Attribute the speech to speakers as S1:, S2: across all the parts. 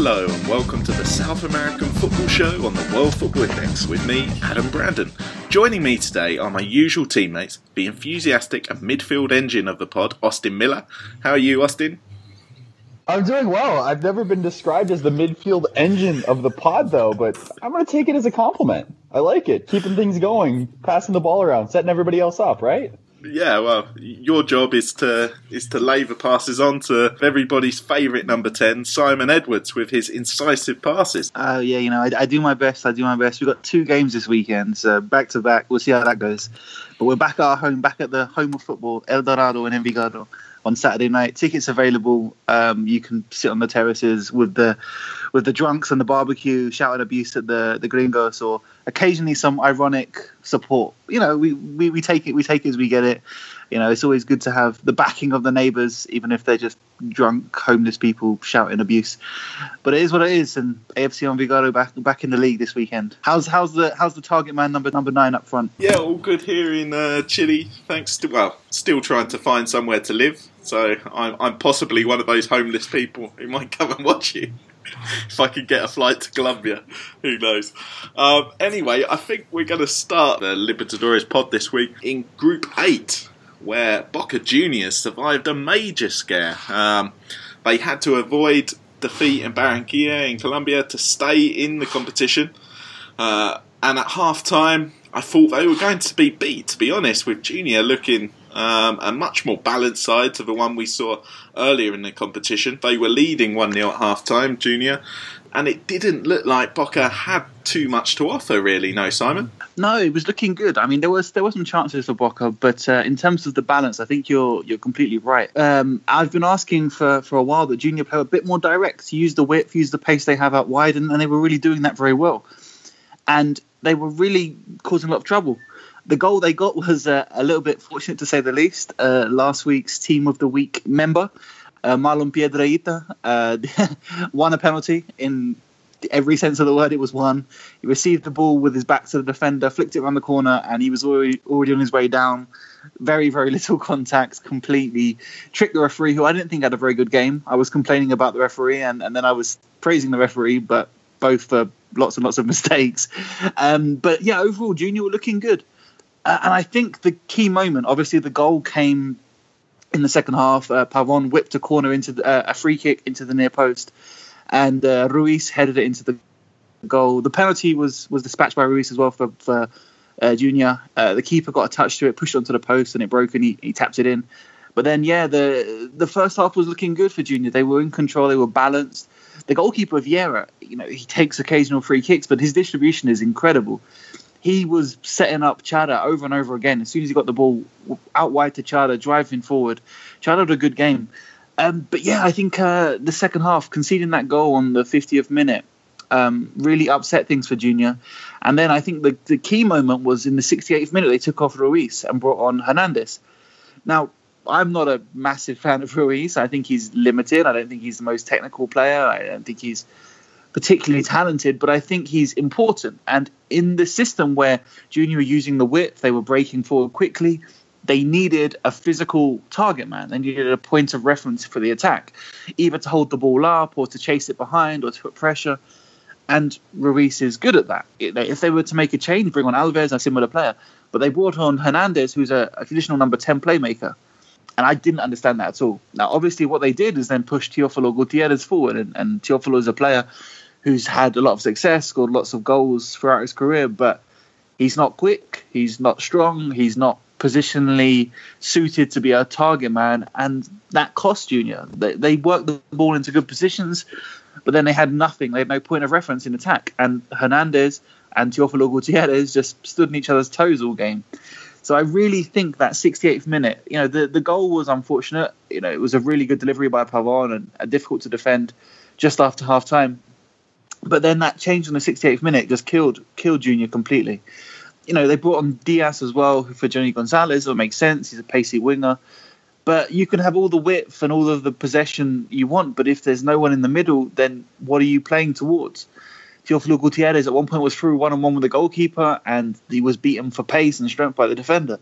S1: Hello and welcome to the South American Football Show on the World Football Index with me, Adam Brandon. Joining me today are my usual teammates, the enthusiastic and midfield engine of the pod, Austin Miller. How are you, Austin?
S2: I'm doing well. I've never been described as the midfield engine of the pod, though, but I'm going to take it as a compliment. I like it. Keeping things going, passing the ball around, setting everybody else up, right?
S1: Yeah, well, your job is to is to lay the passes on to everybody's favourite number ten, Simon Edwards, with his incisive passes.
S3: Oh yeah, you know, I, I, do my best. I do my best. We've got two games this weekend, so back to back. We'll see how that goes. But we're back at our home, back at the home of football, El Dorado and Envigado on Saturday night. Tickets available. Um, you can sit on the terraces with the with the drunks and the barbecue, shouting abuse at the the gringos, or occasionally some ironic support. You know, we, we, we take it we take it as we get it. You know, it's always good to have the backing of the neighbours, even if they're just drunk, homeless people shouting abuse. But it is what it is, and AFC Envigado back back in the league this weekend. How's how's the how's the target man number number nine up front?
S1: Yeah, all good here in uh, Chile. Thanks to well, still trying to find somewhere to live. So I'm, I'm possibly one of those homeless people who might come and watch you. if I can get a flight to Colombia, who knows? Um, anyway, I think we're going to start the Libertadores pod this week in Group 8, where Boca Juniors survived a major scare. Um, they had to avoid defeat in Barranquilla in Colombia to stay in the competition. Uh, and at half time, I thought they were going to be beat, to be honest, with Junior looking um, a much more balanced side to the one we saw earlier in the competition. They were leading 1 0 at half time, Junior, and it didn't look like Boca had too much to offer, really, no, Simon?
S3: No, it was looking good. I mean, there was there were some chances for Boca, but uh, in terms of the balance, I think you're you're completely right. Um, I've been asking for, for a while that Junior play a bit more direct, use the width, use the pace they have out wide, and, and they were really doing that very well. And they were really causing a lot of trouble the goal they got was uh, a little bit fortunate to say the least. Uh, last week's Team of the Week member, uh, Marlon Piedrahita, uh, won a penalty in every sense of the word. It was one. He received the ball with his back to the defender, flicked it around the corner, and he was already, already on his way down. Very, very little contact, completely tricked the referee, who I didn't think had a very good game. I was complaining about the referee, and, and then I was praising the referee, but both for lots and lots of mistakes. Um, but yeah, overall, Junior were looking good. Uh, and I think the key moment, obviously, the goal came in the second half. Uh, Pavon whipped a corner into the, uh, a free kick into the near post, and uh, Ruiz headed it into the goal. The penalty was was dispatched by Ruiz as well for, for uh, Junior. Uh, the keeper got a touch to it, pushed onto the post, and it broke, and he, he tapped it in. But then, yeah, the the first half was looking good for Junior. They were in control. They were balanced. The goalkeeper Viera, you know, he takes occasional free kicks, but his distribution is incredible he was setting up Chará over and over again. As soon as he got the ball out wide to Chará, driving forward, Chará had a good game. Um, but yeah, I think uh, the second half, conceding that goal on the 50th minute, um, really upset things for Junior. And then I think the, the key moment was in the 68th minute, they took off Ruiz and brought on Hernandez. Now, I'm not a massive fan of Ruiz. I think he's limited. I don't think he's the most technical player. I don't think he's particularly talented, but I think he's important. And in the system where Junior were using the width, they were breaking forward quickly. They needed a physical target man. They needed a point of reference for the attack, either to hold the ball up or to chase it behind or to put pressure. And Ruiz is good at that. If they were to make a change, bring on Alves, a similar player, but they brought on Hernandez, who's a, a traditional number 10 playmaker. And I didn't understand that at all. Now, obviously, what they did is then push Teofilo Gutierrez forward, and, and Teofilo is a player who's had a lot of success, scored lots of goals throughout his career, but he's not quick, he's not strong, he's not positionally suited to be a target man, and that cost Junior. They, they worked the ball into good positions, but then they had nothing. They had no point of reference in attack, and Hernandez and Teofilo Gutierrez just stood on each other's toes all game. So I really think that 68th minute, you know, the, the goal was unfortunate. You know, it was a really good delivery by Pavon and, and difficult to defend just after half time. But then that change on the 68th minute just killed killed Junior completely. You know, they brought on Diaz as well for Johnny Gonzalez. It makes sense. He's a pacey winger. But you can have all the width and all of the possession you want, but if there's no one in the middle, then what are you playing towards? Teofilo Gutierrez at one point was through one on one with the goalkeeper, and he was beaten for pace and strength by the defender.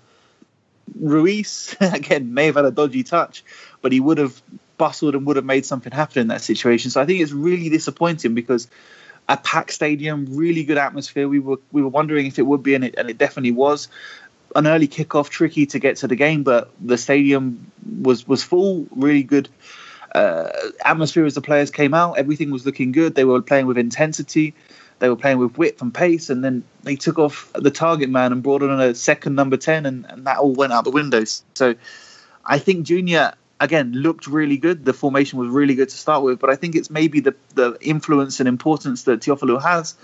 S3: Ruiz again may have had a dodgy touch, but he would have bustled and would have made something happen in that situation. So I think it's really disappointing because a packed stadium, really good atmosphere. We were we were wondering if it would be, and it, and it definitely was. An early kickoff, tricky to get to the game, but the stadium was was full. Really good uh, atmosphere as the players came out. Everything was looking good. They were playing with intensity. They were playing with width and pace, and then they took off the target man and brought on a second number ten, and, and that all went out the windows. So I think Junior again looked really good. The formation was really good to start with, but I think it's maybe the the influence and importance that Teofilo has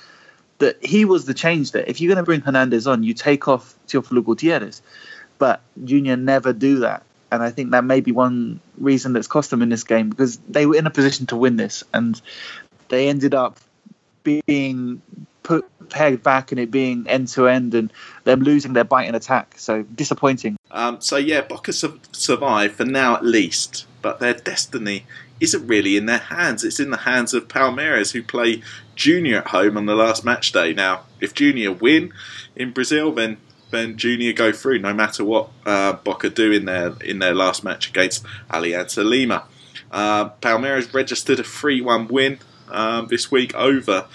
S3: that he was the change there. If you're going to bring Hernandez on, you take off Teofilo Gutierrez, but Junior never do that. And I think that may be one reason that's cost them in this game because they were in a position to win this, and they ended up being put pegged back and it being end to end and them losing their bite in attack. So disappointing.
S1: Um, so yeah, Boca su- survived for now at least, but their destiny isn't really in their hands. It's in the hands of Palmeiras, who play Junior at home on the last match day. Now, if Junior win in Brazil, then then Junior go through, no matter what uh, Boca do in their in their last match against Alianza Lima. Uh, Palmeiras registered a 3-1 win um, this week over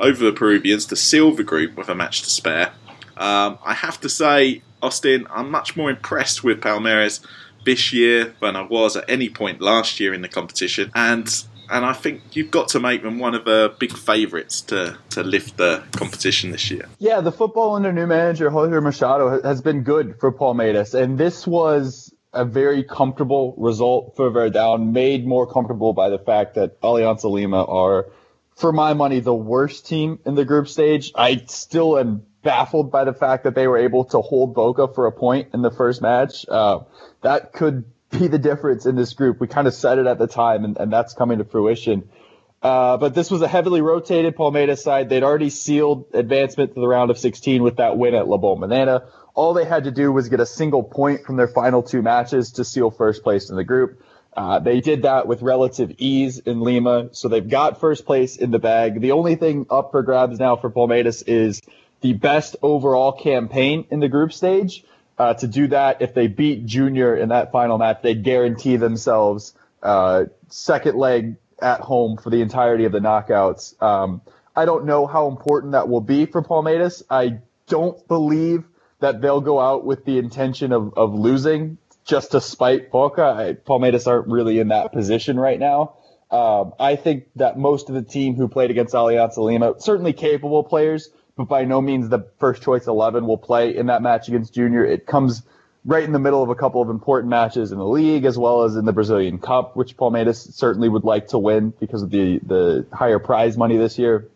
S1: over the Peruvians to seal the group with a match to spare. Um, I have to say, Austin, I'm much more impressed with Palmeiras this year than I was at any point last year in the competition, and and I think you've got to make them one of the big favourites to, to lift the competition this year.
S2: Yeah, the football under new manager Roger Machado has been good for Palmeiras, and this was a very comfortable result for Verdão, made more comfortable by the fact that Alianza Lima are, for my money, the worst team in the group stage. I still am baffled by the fact that they were able to hold Boca for a point in the first match. Uh, that could be the difference in this group. We kind of said it at the time, and, and that's coming to fruition. Uh, but this was a heavily rotated Palmeiras side. They'd already sealed advancement to the round of 16 with that win at La Bombonera. All they had to do was get a single point from their final two matches to seal first place in the group. Uh, they did that with relative ease in Lima, so they've got first place in the bag. The only thing up for grabs now for Palmeiras is the best overall campaign in the group stage. Uh, to do that, if they beat Junior in that final match, they guarantee themselves uh, second leg at home for the entirety of the knockouts. Um, I don't know how important that will be for Palmeiras. I don't believe that they'll go out with the intention of, of losing just to spite Boca. I, Palmeiras aren't really in that position right now. Um, I think that most of the team who played against Alianza Lima, certainly capable players, but by no means the first choice 11 will play in that match against Junior. It comes right in the middle of a couple of important matches in the league as well as in the Brazilian Cup, which Palmeiras certainly would like to win because of the, the higher prize money this year.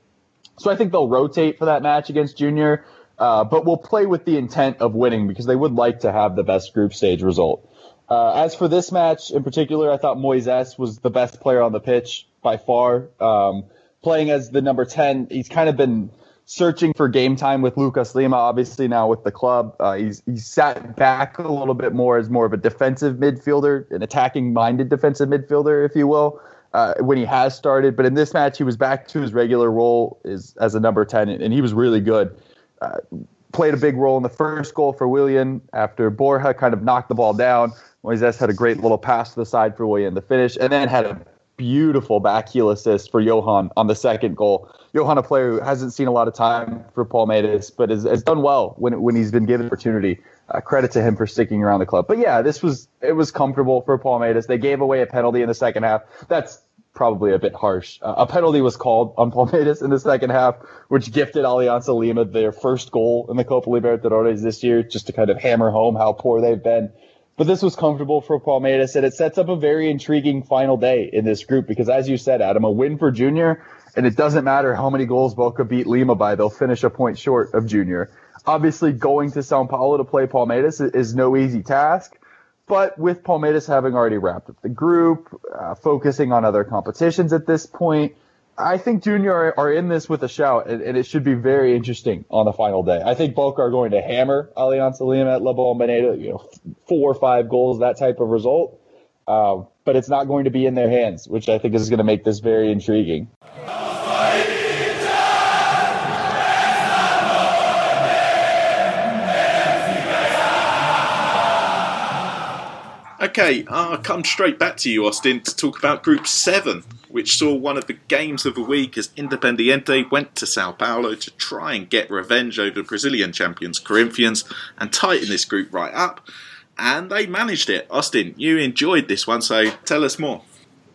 S2: So I think they'll rotate for that match against Junior, uh, but will play with the intent of winning because they would like to have the best group stage result. Uh, as for this match in particular, I thought Moises was the best player on the pitch by far. Um, playing as the number 10, he's kind of been searching for game time with Lucas Lima, obviously now with the club. Uh, he's he's sat back a little bit more as more of a defensive midfielder, an attacking minded defensive midfielder, if you will, uh, when he has started. But in this match, he was back to his regular role as a number 10, and he was really good. Played a big role in the first goal for Willian after Borja kind of knocked the ball down. Moises had a great little pass to the side for Willian to finish, and then had a beautiful back heel assist for Johan on the second goal. Johan, a player who hasn't seen a lot of time for Palmeiras, but has, has done well when when he's been given opportunity. Uh, credit to him for sticking around the club. But yeah, this was it was comfortable for Palmeiras. They gave away a penalty in the second half. That's probably a bit harsh. Uh, a penalty was called on Palmeiras in the second half, which gifted Alianza Lima their first goal in the Copa Libertadores this year, just to kind of hammer home how poor they've been. But this was comfortable for Palmeiras, and it sets up a very intriguing final day in this group because, as you said, Adam, a win for Junior and it doesn't matter how many goals Boca beat Lima by, they'll finish a point short of Junior. Obviously, going to Sao Paulo to play Palmeiras is no easy task, but with Palmeiras having already wrapped up the group, uh, focusing on other competitions at this point, I think Junior are, are in this with a shout, and, and, it should be very interesting on the final day. I think Boca are going to hammer Alianza Lima at La Bombonera, you know, four or five goals, that type of result. Uh, but it's not going to be in their hands, which I think is going to make this very intriguing.
S1: Okay, I'll come straight back to you, Austin, to talk about Group 7, which saw one of the games of the week as Independiente went to Sao Paulo to try and get revenge over Brazilian champions Corinthians and tighten this group right up. And they managed it. Austin, you enjoyed this one, so tell us more.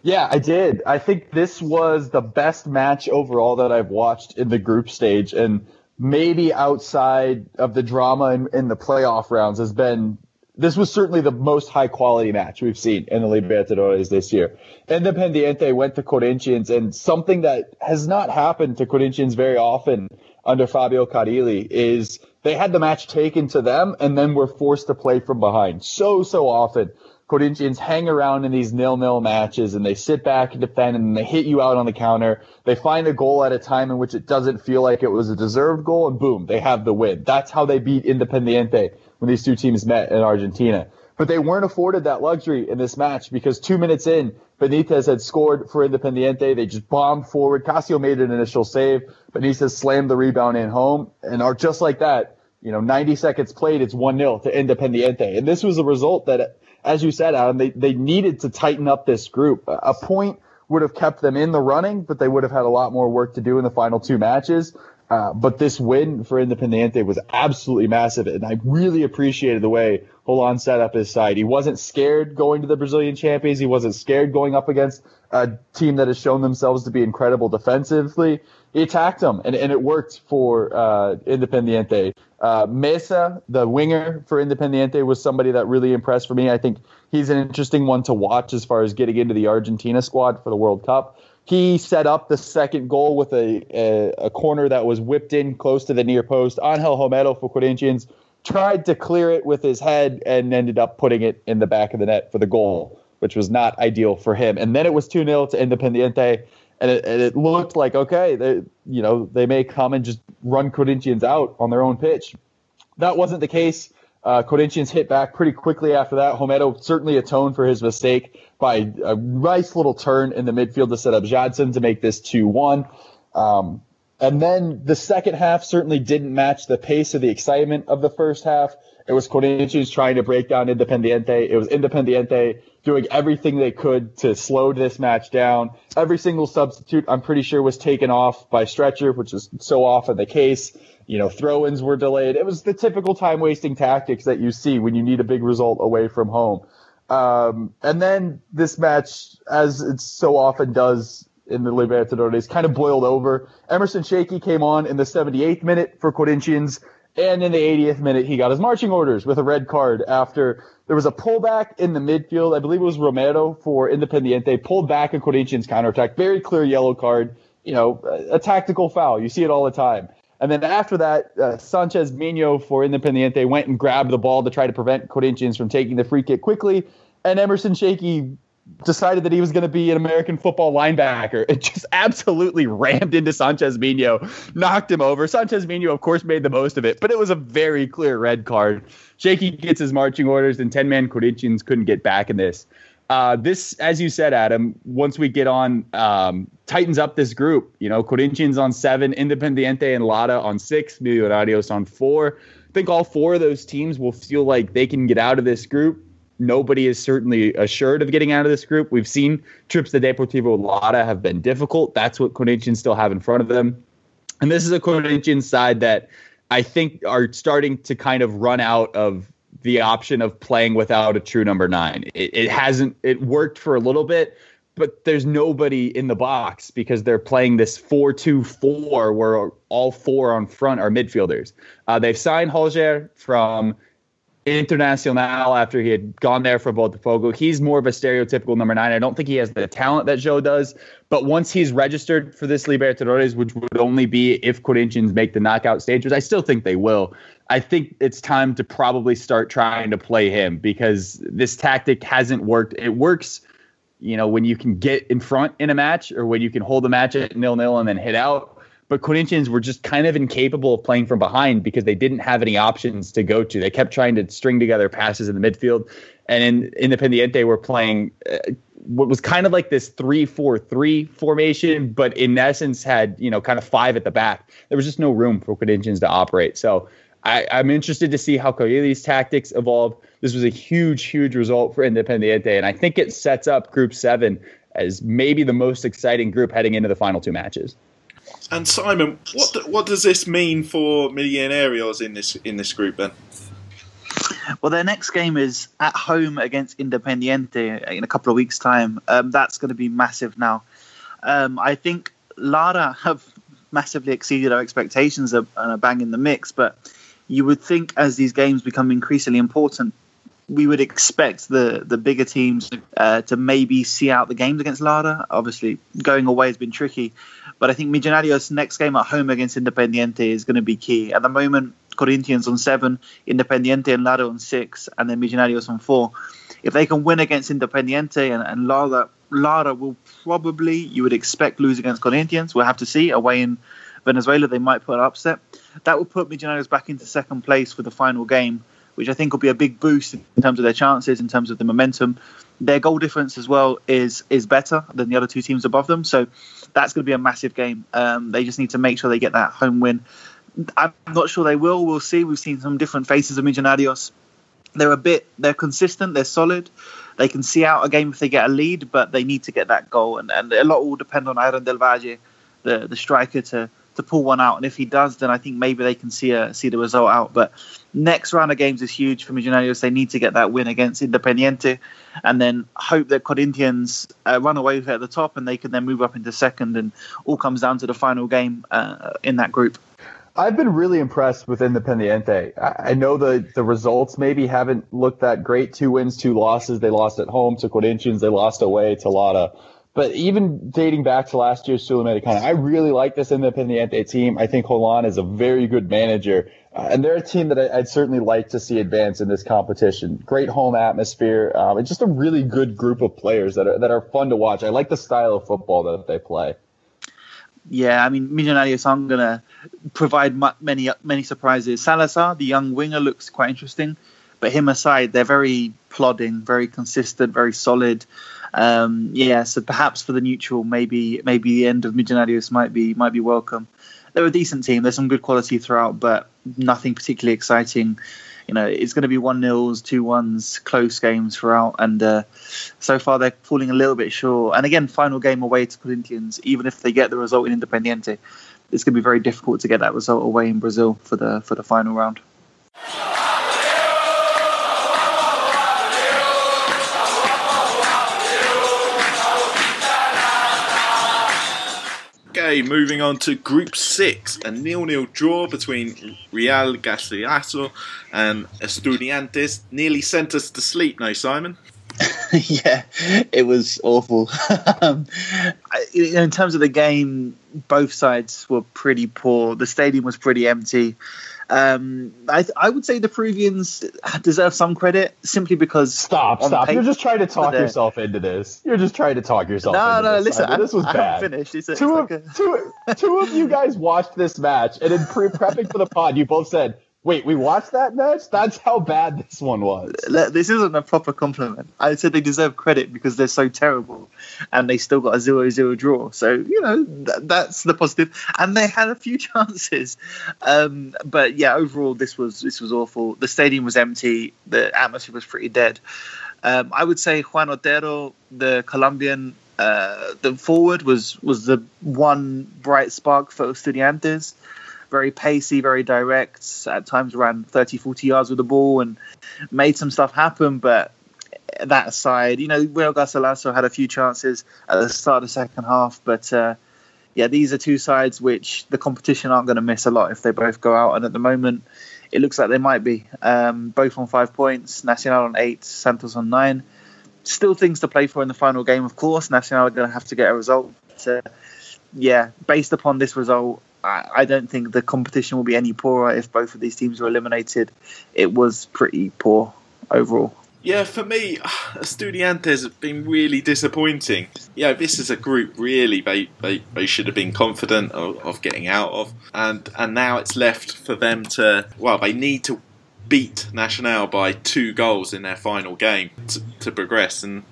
S2: Yeah, I did. I think this was the best match overall that I've watched in the group stage. And maybe outside of the drama in, in the playoff rounds has been this was certainly the most high quality match we've seen in the Libertadores this year. Independiente went to Corinthians and something that has not happened to Corinthians very often under Fabio Carille is they had the match taken to them and then were forced to play from behind. So, so often Corinthians hang around in these nil-nil matches and they sit back and defend and they hit you out on the counter. They find a goal at a time in which it doesn't feel like it was a deserved goal and boom, they have the win. That's how they beat Independiente when these two teams met in Argentina. But they weren't afforded that luxury in this match because two minutes in, Benitez had scored for Independiente. They just bombed forward. Cássio made an initial save. Benitez slammed the rebound in home and are just like that. You know, 90 seconds played, it's 1-0 to Independiente. And this was a result that as you said, Adam, they, they needed to tighten up this group. A point would have kept them in the running, but they would have had a lot more work to do in the final two matches. Uh, but this win for Independiente was absolutely massive, and I really appreciated the way Holan set up his side. He wasn't scared going to the Brazilian champions. He wasn't scared going up against a team that has shown themselves to be incredible defensively. He attacked them, and, and it worked for uh, Independiente. Uh, Meza, the winger for Independiente, was somebody that really impressed for me. I think he's an interesting one to watch as far as getting into the Argentina squad for the World Cup. He set up the second goal with a, a, a corner that was whipped in close to the near post. Angel Romero for Corinthians tried to clear it with his head and ended up putting it in the back of the net for the goal, which was not ideal for him. And then it was 2 0 to Independiente and it, and it looked like okay, they, you know, they may come and just run Corinthians out on their own pitch. That wasn't the case. Uh, Corinthians hit back pretty quickly after that. Romero certainly atoned for his mistake by a nice little turn in the midfield to set up Jadson to make this 2 1. Um, and then the second half certainly didn't match the pace of the excitement of the first half. It was Corinthians trying to break down Independiente. It was Independiente doing everything they could to slow this match down. Every single substitute, I'm pretty sure, was taken off by stretcher, which is so often the case. You know, throw-ins were delayed. It was the typical time-wasting tactics that you see when you need a big result away from home. Um, and then this match, as it so often does in the Libertadores, kind of boiled over. Emerson Shaky came on in the 78th minute for Corinthians, and in the 80th minute, he got his marching orders with a red card after there was a pullback in the midfield. I believe it was Romero for Independiente, pulled back a Corinthians counterattack. Very clear yellow card. You know, a, a tactical foul. You see it all the time. And then after that, uh, Sanchez Mino for Independiente went and grabbed the ball to try to prevent Corinthians from taking the free kick quickly. And Emerson Sheikhy decided that he was going to be an American football linebacker. It just absolutely rammed into Sanchez Mino, knocked him over. Sanchez Mino, of course, made the most of it, but it was a very clear red card. Sheikhy gets his marching orders, and 10 man Corinthians couldn't get back in this. Uh, this, as you said, Adam, once we get on, um, tightens up this group. You know, Corinthians on seven, Independiente and Lara on six, Millonarios on four. I think all four of those teams will feel like they can get out of this group nobody is certainly assured of getting out of this group. We've seen trips to Deportivo Lara have been difficult. That's what Corinthians still have in front of them. And this is a Corinthians side that I think are starting to kind of run out of the option of playing without a true number nine. It, it hasn't, it worked for a little bit, but there's nobody in the box because they're playing this 4 2 4 where all four on front are midfielders. Uh, they've signed Roger from Internacional after he had gone there for Botafogo. He's more of a stereotypical number nine. I don't think he has the talent that Joe does, but once he's registered for this Libertadores, which would only be if Corinthians make the knockout stage, which I still think they will, I think it's time to probably start trying to play him because this tactic hasn't worked. It works, you know, when you can get in front in a match or when you can hold a match at nil nil and then hit out but Corinthians were just kind of incapable of playing from behind because they didn't have any options to go to. They kept trying to string together passes in the midfield, and in Independiente were playing uh, what was kind of like this three-four-three formation, but in essence had you know kind of five at the back. There was just no room for Corinthians to operate. So I, am interested to see how Coelho's tactics evolve. This was a huge, huge result for Independiente, and I think it sets up Group Seven as maybe the most exciting group heading into the final two matches.
S1: And Simon, what what does this mean for Millonarios in this in this group then?
S3: Well, their next game is at home against Independiente in a couple of weeks' time. Um, that's going to be massive now. Um, I think Lara have massively exceeded our expectations and are bang in the mix, but you would think as these games become increasingly important, we would expect the the bigger teams uh, to maybe see out the games against Lara. Obviously, going away has been tricky, but I think Millonarios' next game at home against Independiente is going to be key. At the moment, Corinthians on seven, Independiente and Lara on six, and then Millonarios on four. If they can win against Independiente and, and Lara, Lara will probably, you would expect, lose against Corinthians. We'll have to see. Away in Venezuela, they might put an upset. That will put Millonarios back into second place for the final game, which I think will be a big boost in terms of their chances, in terms of the momentum. Their goal difference as well is is better than the other two teams above them. So that's going to be a massive game. Um, they just need to make sure they get that home win. I'm not sure they will. We'll see. We've seen some different faces of Millonarios. They're a bit, they're consistent, they're solid. They can see out a game if they get a lead, but they need to get that goal. And, and a lot will depend on Ayron Del Valle, the, the striker, to, to pull one out. And if he does, then I think maybe they can see a, see the result out. But next round of games is huge for Millonarios. They need to get that win against Independiente and then hope that Corinthians uh, run away with it at the top and they can then move up into second. And all comes down to the final game uh, in that group.
S2: I've been really impressed with Independiente. I know the, the results maybe haven't looked that great. Two wins, two losses. They lost at home to Corinthians. They lost away to Lara. But even dating back to last year's Sudamericana, I really like this Independiente team. I think Holan is a very good manager. Uh, and they're a team that I, would certainly like to see advance in this competition. Great home atmosphere. Um, it's just a really good group of players that are, that are fun to watch. I like the style of football that they play
S3: yeah, I mean, Millonarios aren't going to provide many many surprises. Salazar, the young winger, looks quite interesting, but him aside, they're very plodding, very consistent, very solid. Um, yeah, so perhaps for the neutral, maybe maybe the end of Millonarios might be might be welcome. They're a decent team. There's some good quality throughout, but nothing particularly exciting you know, it's going to be one nils, two ones, close games throughout, and uh, so far they're falling a little bit short. And again, final game away to Corinthians, even if they get the result in Independiente, it's going to be very difficult to get that result away in Brazil for the for the final round.
S1: Okay, moving on to Group 6, a nil-nil draw between Real Garcilaso and Estudiantes nearly sent us to sleep, no, Simon?
S3: yeah, it was awful. um, in terms of the game, both sides were pretty poor. The stadium was pretty empty. Um, I, I would say the Peruvians deserve some credit simply because.
S2: Stop, stop. You're just trying to talk yourself into this. You're just trying to talk yourself no, no,
S3: this. listen.
S2: I, this was
S3: I
S2: bad.
S3: finished. It's
S2: two,
S3: it's like
S2: a... two, two of you guys watched this match, and in pre prepping for the pod, you both said, Wait, we watched that match? That's how bad this one was.
S3: This isn't a proper compliment. I said they deserve credit because they're so terrible and they still got a 0 0 draw. So, you know, th- that's the positive. And they had a few chances. Um, but yeah, overall, this was this was awful. The stadium was empty, the atmosphere was pretty dead. Um, I would say Juan Otero, the Colombian, uh, the forward, was, was the one bright spark for Estudiantes very pacey, very direct. At times ran 30, 40 yards with the ball and made some stuff happen. But that aside, you know, Real Garcilaso had a few chances at the start of the second half. But uh, yeah, these are two sides which the competition aren't going to miss a lot if they both go out. And at the moment, it looks like they might be. Um, both on five points, Nacional on eight, Santos on nine. Still things to play for in the final game, of course. Nacional are going to have to get a result. Uh, yeah, based upon this result, I, I don't think the competition will be any poorer if both of these teams were eliminated. It was pretty poor overall.
S1: Yeah, for me, Estudiantes have been really disappointing. Yeah, this is a group really they, they, they should have been confident of, of getting out of, and and now it's left for them to well, they need to beat Nacional by two goals in their final game to, to progress, and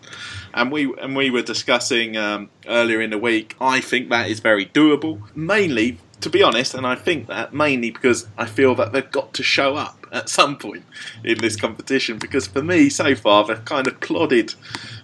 S1: and we and we were discussing um, earlier in the week. I think that is very doable, mainly to be honest, and I think that mainly because I feel that they've got to show up at some point in this competition. Because for me, so far, they've kind of plodded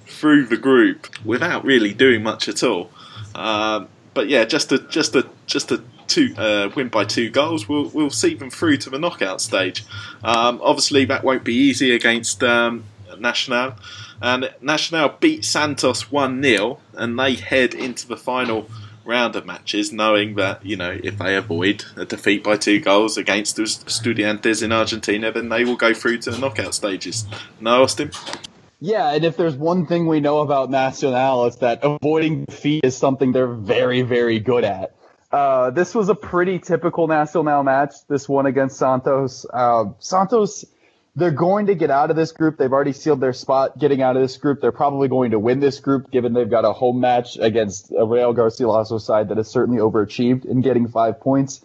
S1: through the group without really doing much at all. Um, but yeah, just a just a just a two uh, win by two goals We'll we'll see them through to the knockout stage. Um, obviously, that won't be easy against um, Nacional, and Nacional beat Santos one 0 and they head into the final round of matches, knowing that you know if they avoid a defeat by two goals against the Estudiantes in Argentina, then they will go through to the knockout stages. No, Austin.
S2: Yeah, and if there's one thing we know about Nacional, it's that avoiding defeat is something they're very, very good at. Uh, this was a pretty typical Nacional match. This one against Santos. Uh, Santos, they're going to get out of this group. They've already sealed their spot getting out of this group. They're probably going to win this group, given they've got a home match against a Real Garcilaso side that has certainly overachieved in getting five points.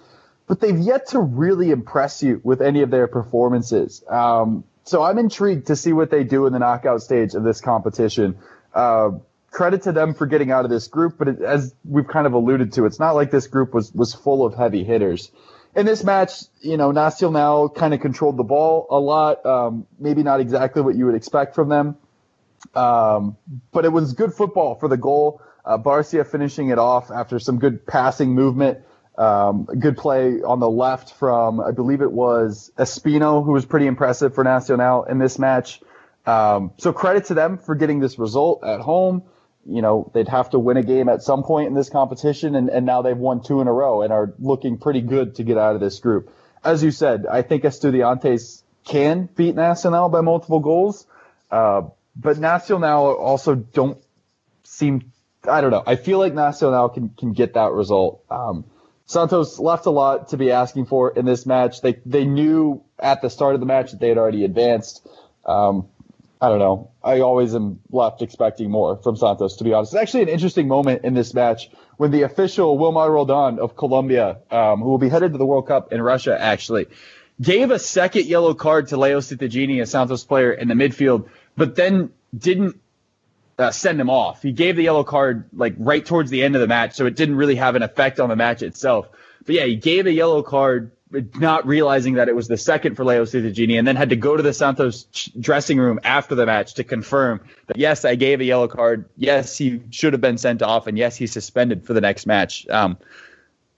S2: But they've yet to really impress you with any of their performances. Um, so I'm intrigued to see what they do in the knockout stage of this competition. Uh, credit to them for getting out of this group, but it, as we've kind of alluded to, it's not like this group was was full of heavy hitters. In this match, you know, Nacional kind of controlled the ball a lot. Um, maybe not exactly what you would expect from them, um, but it was good football for the goal. Uh, Barcia finishing it off after some good passing movement. Um, good play on the left from, I believe it was Espino, who was pretty impressive for Nacional in this match. Um, so credit to them for getting this result at home. You know, they'd have to win a game at some point in this competition, and, and now they've won two in a row and are looking pretty good to get out of this group. As you said, I think Estudiantes can beat Nacional by multiple goals, uh, but Nacional also don't seem, I don't know. I feel like Nacional can, can get that result. Um, Santos left a lot to be asking for in this match. They they knew at the start of the match that they had already advanced. Um, I don't know. I always am left expecting more from Santos, to be honest. It's actually an interesting moment in this match when the official Wilmar Roldan of Colombia, um, who will be headed to the World Cup in Russia, actually gave a second yellow card to Leo Cittadini, a Santos player in the midfield, but then didn't uh, send him off. He gave the yellow card like right towards the end of the match, so it didn't really have an effect on the match itself. But yeah, he gave a yellow card, not realizing that it was the second for Leo Cittadini, and then had to go to the Santos dressing room after the match to confirm that yes, I gave a yellow card. Yes, he should have been sent off, and yes, he's suspended for the next match. Um,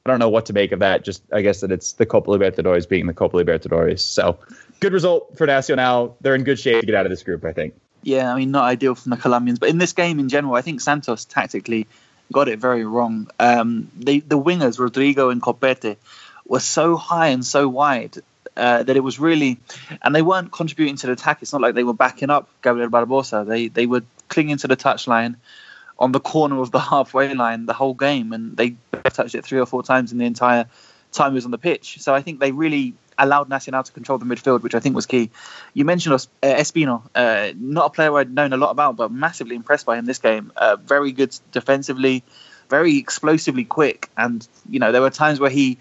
S2: I don't know what to make of that. Just I guess that it's the Copa Libertadores being the Copa Libertadores. So good result for Nacional. They're in good shape to get out of this group, I think.
S3: Yeah, I mean, not ideal from the Colombians, but in this game in general, I think Santos tactically got it very wrong. Um, the the wingers Rodrygo and Copete were so high and so wide uh, that it was really, and they weren't contributing to the attack. It's not like they were backing up Gabriel Barbosa. They they were clinging to the touchline on the corner of the halfway line the whole game, and they touched it three or four times in the entire time he was on the pitch. So I think they really allowed Nacional to control the midfield, which I think was key. You mentioned uh, Espino, uh, not a player I'd known a lot about, but massively impressed by him this game. Uh, very good defensively, very explosively quick, and you know there were times where he,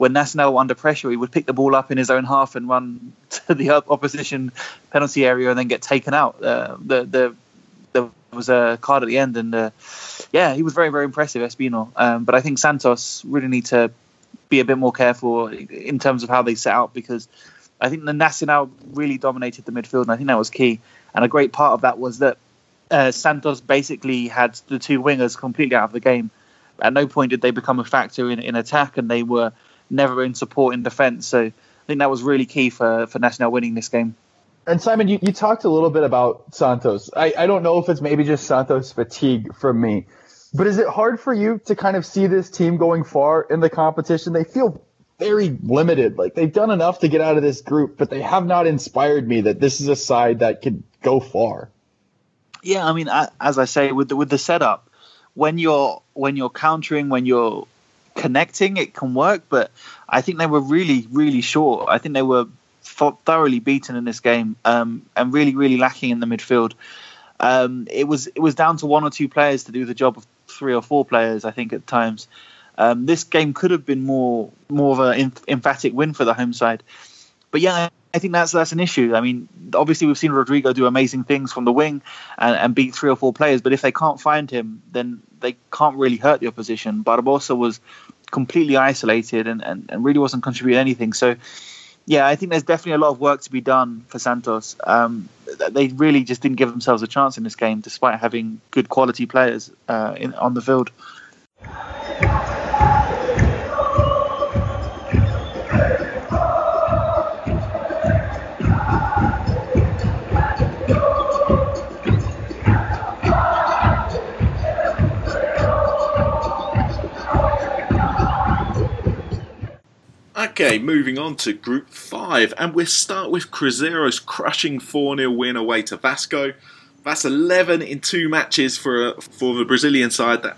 S3: when Nacional were under pressure, he would pick the ball up in his own half and run to the opposition penalty area and then get taken out. Uh, the the there was a card at the end, and uh, yeah, he was very very impressive, Espino. Um, but I think Santos really need to be a bit more careful in terms of how they set out because I think the Nacional really dominated the midfield, and I think that was key. And a great part of that was that uh, Santos basically had the two wingers completely out of the game. At no point did they become a factor in, in attack, and they were never in support in defence. So I think that was really key for, for Nacional winning this game.
S2: And Simon, you, you talked a little bit about Santos. I, I don't know if it's maybe just Santos fatigue from me. But is it hard for you to kind of see this team going far in the competition? They feel very limited. Like they've done enough to get out of this group, but they have not inspired me that this is a side that could go far.
S3: Yeah, I mean, as I say, with the, with the setup, when you're when you're countering, when you're connecting, it can work. But I think they were really, really short. I think they were thoroughly beaten in this game, um, and really, really lacking in the midfield. Um, it was it was down to one or two players to do the job of three or four players, I think, at times. Um, this game could have been more more of an emphatic win for the home side, but yeah, I think that's that's an issue. I mean, obviously we've seen Rodrygo do amazing things from the wing and, and, beat three or four players, but if they can't find him, then they can't really hurt the opposition. Barbosa was completely isolated and, and, and really wasn't contributing anything. So, yeah, I think there's definitely a lot of work to be done for Santos. Um, they really just didn't give themselves a chance in this game, despite having good quality players uh, in, on the field.
S1: Okay, moving on to Group 5, and we'll start with Cruzeiro's crushing 4 0 win away to Vasco. That's 11 in two matches for for the Brazilian side that,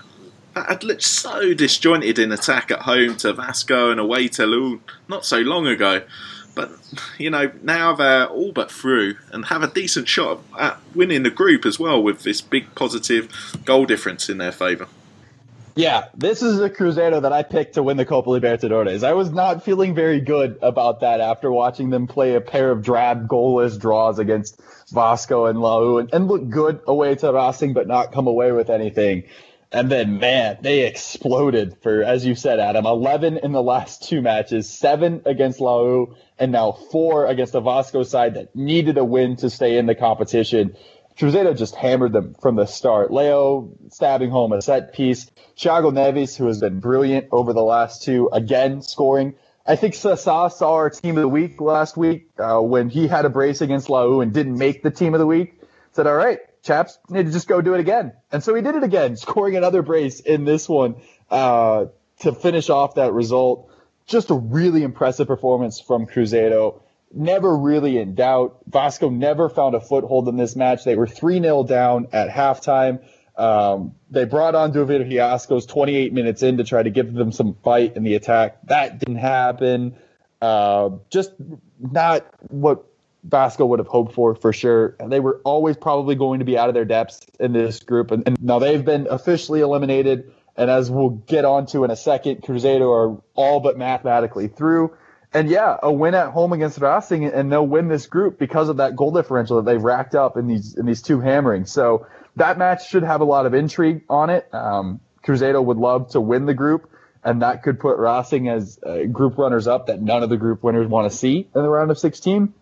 S1: that had looked so disjointed in attack at home to Vasco and away to Lu not so long ago. But, you know, now they're all but through and have a decent shot at winning the group as well with this big positive goal difference in their favour.
S2: Yeah, this is a Cruzeiro that I picked to win the Copa Libertadores. I was not feeling very good about that after watching them play a pair of drab goalless draws against Vasco and Lau and, and look good away to Racing but not come away with anything. And then, man, they exploded for, as you said, Adam, 11 in the last two matches, seven against Lau, and now four against the Vasco side that needed a win to stay in the competition. Cruzeiro just hammered them from the start. Leo stabbing home a set piece. Thiago Neves, who has been brilliant over the last two, again scoring. I think Sassá saw our team of the week last week uh, when he had a brace against Lau and didn't make the team of the week. Said, all right, chaps, need to just go do it again. And so he did it again, scoring another brace in this one uh, to finish off that result. Just a really impressive performance from Cruzeiro. Never really in doubt. Vasco never found a foothold in this match. They were 3 0 down at halftime. Um, they brought on Duvier Riascos 28 minutes in to try to give them some fight in the attack. That didn't happen. Uh, just not what Vasco would have hoped for, for sure. And they were always probably going to be out of their depths in this group. And, and now they've been officially eliminated. And as we'll get onto in a second, Cruzeiro are all but mathematically through. And yeah, a win at home against Racing, and they'll win this group because of that goal differential that they've racked up in these in these two hammerings. So that match should have a lot of intrigue on it. Um, Cruzeiro would love to win the group, and that could put Racing as uh, group runners up that none of the group winners want to see in the round of 16.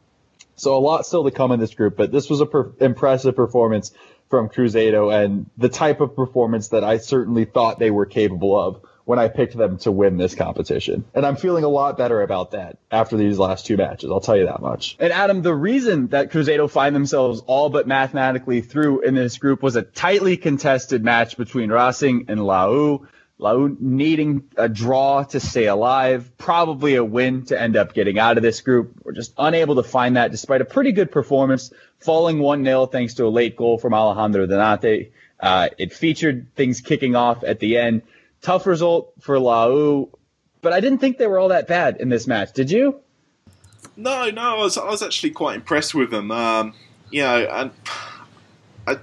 S2: So a lot still to come in this group, but this was a per- impressive performance from Cruzeiro and the type of performance that I certainly thought they were capable of when I picked them to win this competition. And I'm feeling a lot better about that after these last two matches. I'll tell you that much. And Adam, the reason that Cruzeiro find themselves all but mathematically through in this group was a tightly contested match between Racing and Lau. Lau needing a draw to stay alive, probably a win to end up getting out of this group. We're just unable to find that despite a pretty good performance, falling 1 0 thanks to a late goal from Alejandro Donatti. Uh, it featured things kicking off at the end. Tough result for Lau, but I didn't think they were all that bad in this match. Did you?
S1: No, no, I was, I was actually quite impressed with them. Um, you know, and I,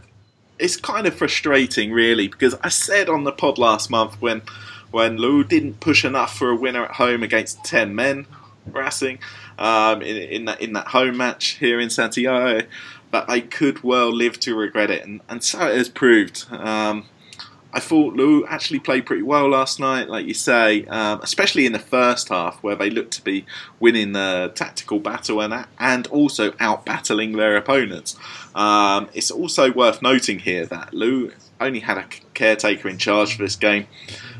S1: it's kind of frustrating, really, because I said on the pod last month when when Lou didn't push enough for a winner at home against ten men, Racing, um, in, in that in that home match here in Santiago, that I could well live to regret it, and, and so it has proved. Um, I thought Lou actually played pretty well last night, like you say, um, especially in the first half where they looked to be winning the tactical battle and and also out battling their opponents. Um, it's also worth noting here that Lou only had a caretaker in charge for this game,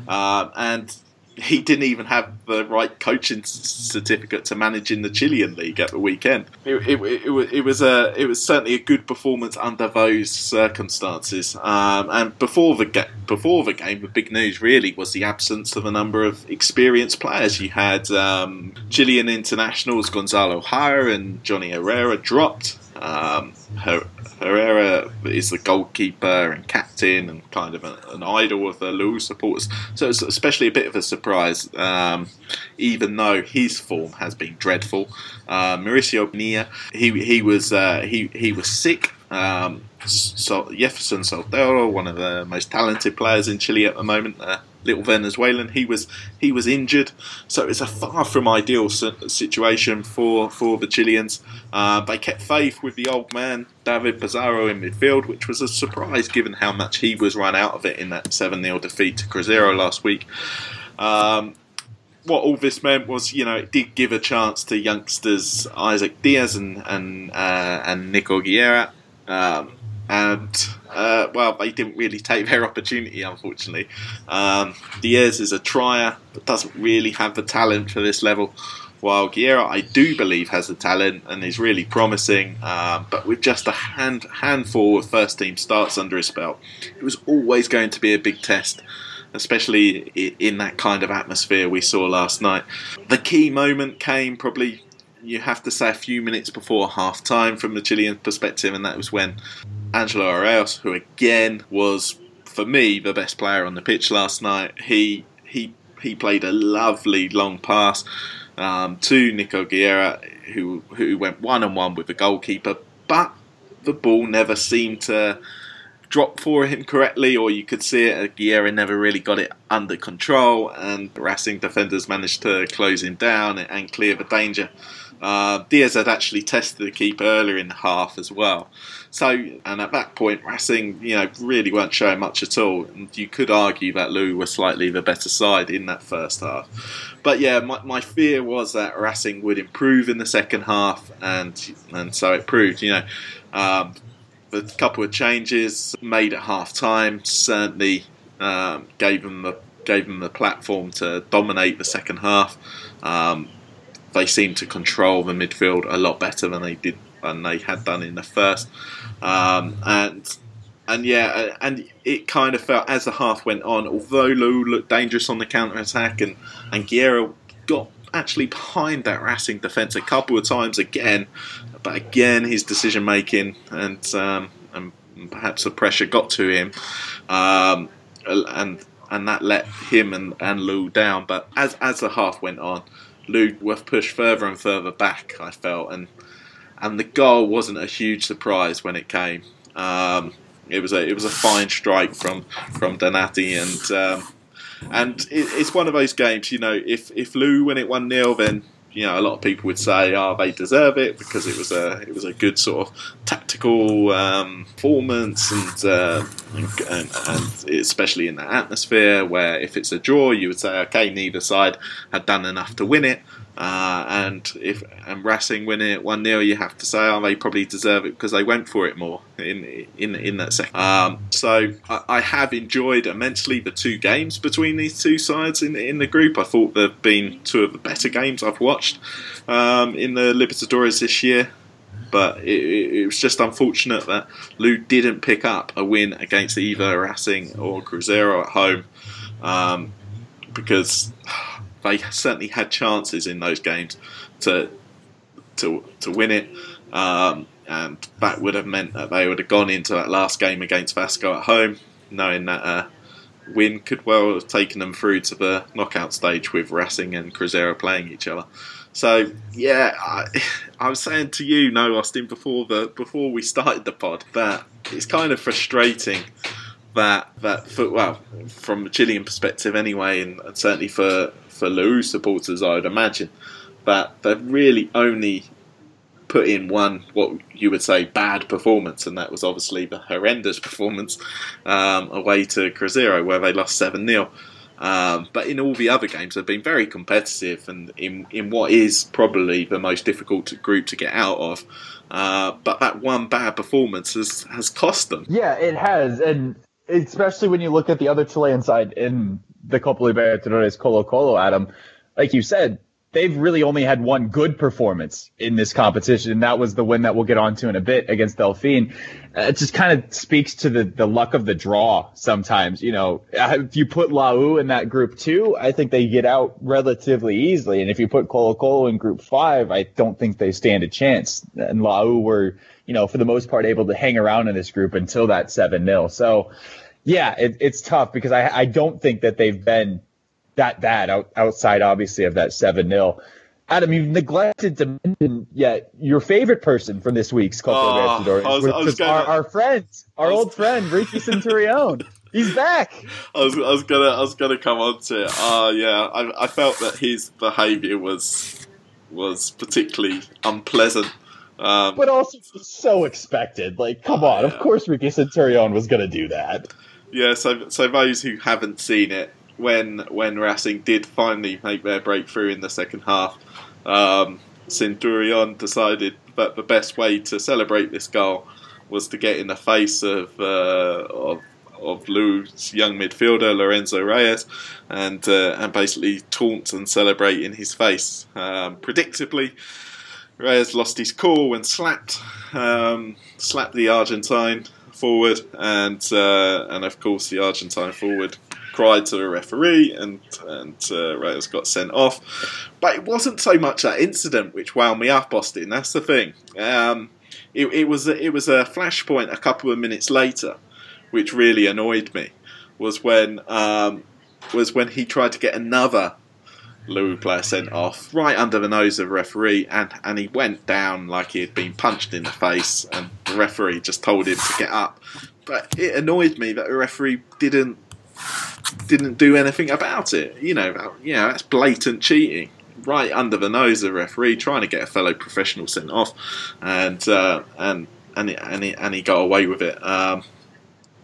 S1: um, and he didn't even have the right coaching certificate to manage in the Chilean league at the weekend. It, it, it, it was a it was certainly a good performance under those circumstances. Um, and before the ga- before the game, the big news really was the absence of a number of experienced players. You had um, Chilean internationals Gonzalo Jara and Johnny Herrera dropped. Um, Her- Herrera is the goalkeeper and captain and kind of a, an idol of the Lou supporters. So it's especially a bit of a surprise, um, even though his form has been dreadful. Uh, Mauricio Nia, he he was uh, he he was sick. Um, so Yeferson Soteldo, one of the most talented players in Chile at the moment, uh, little Venezuelan, he was he was injured, so it's a far from ideal situation for for the Chileans. Uh, they kept faith with the old man David Pizarro in midfield, which was a surprise given how much he was run out of it in that seven 0 defeat to Cruzeiro last week. Um, what all this meant was, you know, it did give a chance to youngsters Isaac Diaz and and uh, and Nico Guerra, um, and uh, well, they didn't really take their opportunity, unfortunately. Um, Diaz is a trier, but doesn't really have the talent for this level. While Guerra, I do believe, has the talent and is really promising, um, but with just a hand handful of first team starts under his belt, it was always going to be a big test especially in that kind of atmosphere we saw last night. The key moment came probably, you have to say, a few minutes before half time from the Chilean perspective, and that was when Angelo Araos, who again was, for me, the best player on the pitch last night, he he he played a lovely long pass um, to Nico Guerra, who who went one on one with the goalkeeper, but the ball never seemed to drop for him correctly, or you could see it. Guerra never really got it under control, and Racing defenders managed to close him down and clear the danger. Uh, Diaz had actually tested the keeper earlier in the half as well. So, and at that point, Racing, you know, really weren't showing much at all. And you could argue that Lou was slightly the better side in that first half. But yeah, my, my fear was that Racing would improve in the second half, and and so it proved. You know, um, a couple of changes made at half time certainly um, gave them the gave them the platform to dominate the second half. Um, they seemed to control the midfield a lot better than they did than they had done in the first, um, and and yeah, and it kind of felt as the half went on. Although Lou looked dangerous on the counter attack, and and Guerra got actually behind that Racing defence a couple of times again, but again, his decision making and um, and perhaps the pressure got to him, um, and and that let him and, and Lou down. But as as the half went on, Lou was pushed further and further back. I felt, and and the goal wasn't a huge surprise when it came. Um, it was a it was a fine strike from from Donatti, and um, and it, it's one of those games. You know, if if Lou win it one 0 then you know, a lot of people would say, "Oh, they deserve it because it was a it was a good sort of tactical um, performance, and, uh, and, and especially in that atmosphere where if it's a draw, you would say, okay, neither side had done enough to win it." Uh, and if and Racing win it one 0 you have to say, oh, they probably deserve it because they went for it more in in in that second. Um, so I, I, have enjoyed immensely the two games between these two sides in in the group. I thought they've been two of the better games I've watched um, in the Libertadores this year. But it, it, was just unfortunate that Lou didn't pick up a win against either Racing or Cruzeiro at home um, because they certainly had chances in those games to to to win it, um, and that would have meant that they would have gone into that last game against Vasco at home, knowing that a win could well have taken them through to the knockout stage with Racing and Cruzeiro playing each other. So yeah, I, I, was saying to you, no, Austin, before the before we started the pod, that it's kind of frustrating that that well, from a Chilean perspective anyway, and, and certainly for for Lou supporters, I would imagine, that they've really only put in one what you would say bad performance, and that was obviously the horrendous performance um, away to Cruzeiro, where they lost seven 0 um, but in all the other games, they've been very competitive, and in in what is probably the most difficult group to get out of. Uh, but that one bad performance has has cost them.
S2: Yeah, it has, and especially when you look at the other Chilean side in the Copa Libertadores Colo Colo, Adam, like you said, they've really only had one good performance in this competition, and that was the win that we'll get onto in a bit against Delfin. Uh, it just kind of speaks to the, the luck of the draw sometimes. You know, if you put Lau in that group two, I think they get out relatively easily. And if you put Colo Colo in group five, I don't think they stand a chance. And Lau were, you know, for the most part able to hang around in this group until that 7 0. So, yeah, it, it's tough because I, I don't think that they've been that bad out, outside, obviously, of that 7 0. Adam, you've neglected to mention yet your favorite person from this week's Copa oh, Libertadores, our, our friend, our was, old friend, Ricky Centurion. He's back.
S1: I was, I was gonna, I was gonna come on to it. Uh, yeah, I, I felt that his behaviour was was particularly unpleasant. Um,
S2: but also so expected. Like, come on, yeah. of course Ricky Centurion was going to do that.
S1: Yeah, so so those who haven't seen it, when when Racing did finally make their breakthrough in the second half, um, Centurion decided that the best way to celebrate this goal was to get in the face of uh, of of Lou's young midfielder Lorenzo Reyes, and uh, and basically taunt and celebrate in his face. Um, predictably, Reyes lost his cool and slapped um, slapped the Argentine forward, and uh, and of course the Argentine forward cried to the referee, and and uh, Reyes got sent off. But it wasn't so much that incident which wound me up, Austin. That's the thing. Um, it, it was a, it was a flashpoint a couple of minutes later, which really annoyed me. Was when um, was when he tried to get another Lou player sent off right under the nose of the referee, and, and he went down like he had been punched in the face, and the referee just told him to get up. But it annoyed me that the referee didn't didn't do anything about it. You know, you know that's blatant cheating, right under the nose of the referee, trying to get a fellow professional sent off, and uh, and and he, and he, and he got away with it. Um,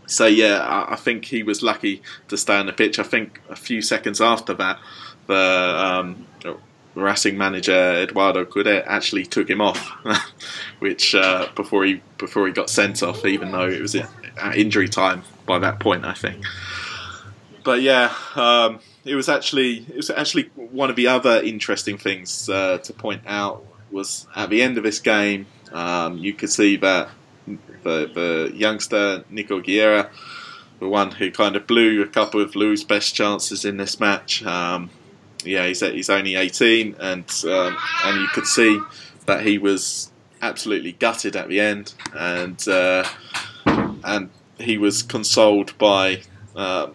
S1: so yeah, I, I think he was lucky to stay on the pitch. I think a few seconds after that, the um, Racing manager Eduardo Coudet actually took him off, which uh, before he before he got sent off, even though it was at injury time by that point, I think. But yeah, um, it was actually it was actually one of the other interesting things uh, to point out was at the end of this game, um, you could see that the, the youngster Nico Guerra, the one who kind of blew a couple of Lou's best chances in this match. Um, yeah, he's he's only 18, and um, and you could see that he was absolutely gutted at the end, and uh, and he was consoled by uh,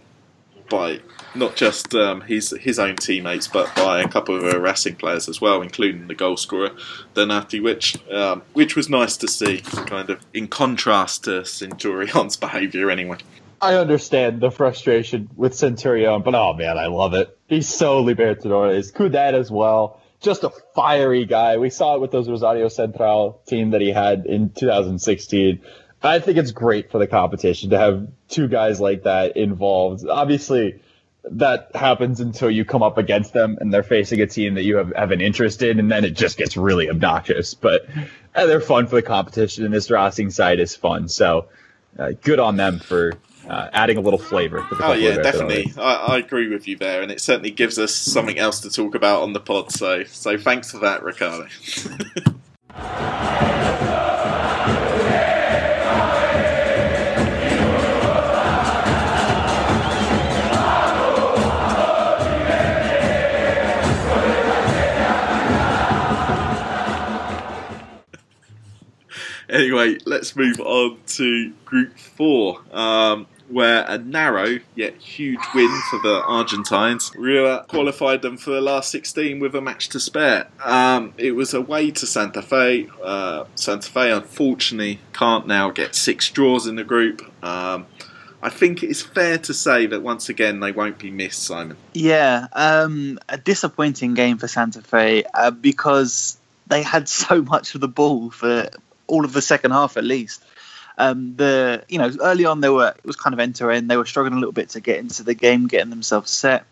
S1: by not just um, his his own teammates, but by a couple of Racing players as well, including the goal scorer Donatti, which um, which was nice to see, kind of in contrast to Centurion's behaviour anyway.
S2: I understand the frustration with Centurion, but oh man, I love it. He's so Libertadores. Coudet as well. Just a fiery guy. We saw it with those Rosario Central team that he had in 2016. I think it's great for the competition to have two guys like that involved. Obviously, that happens until you come up against them and they're facing a team that you have, have an interest in, and then it just gets really obnoxious. But they're fun for the competition, and this Racing side is fun. So uh, good on them for uh, adding a little flavor.
S1: oh yeah, definitely. I, I, agree with you there, and it certainly gives us something else to talk about on the pod. So, so thanks for that, Ricardo. anyway, let's move on to Group Four, um, where a narrow yet huge win for the Argentines. Rio qualified them for the last 16 with a match to spare. Um, it was away to Santa Fe. Uh, Santa Fe, unfortunately, can't now get six draws in the group. Um, I think it's fair to say that once again they won't be missed, Simon.
S3: Yeah, um, a disappointing game for Santa Fe uh, because they had so much of the ball for all of the second half at least. Um, the you know early on they were it was kind of end. They were struggling a little bit to get into the game, getting themselves set.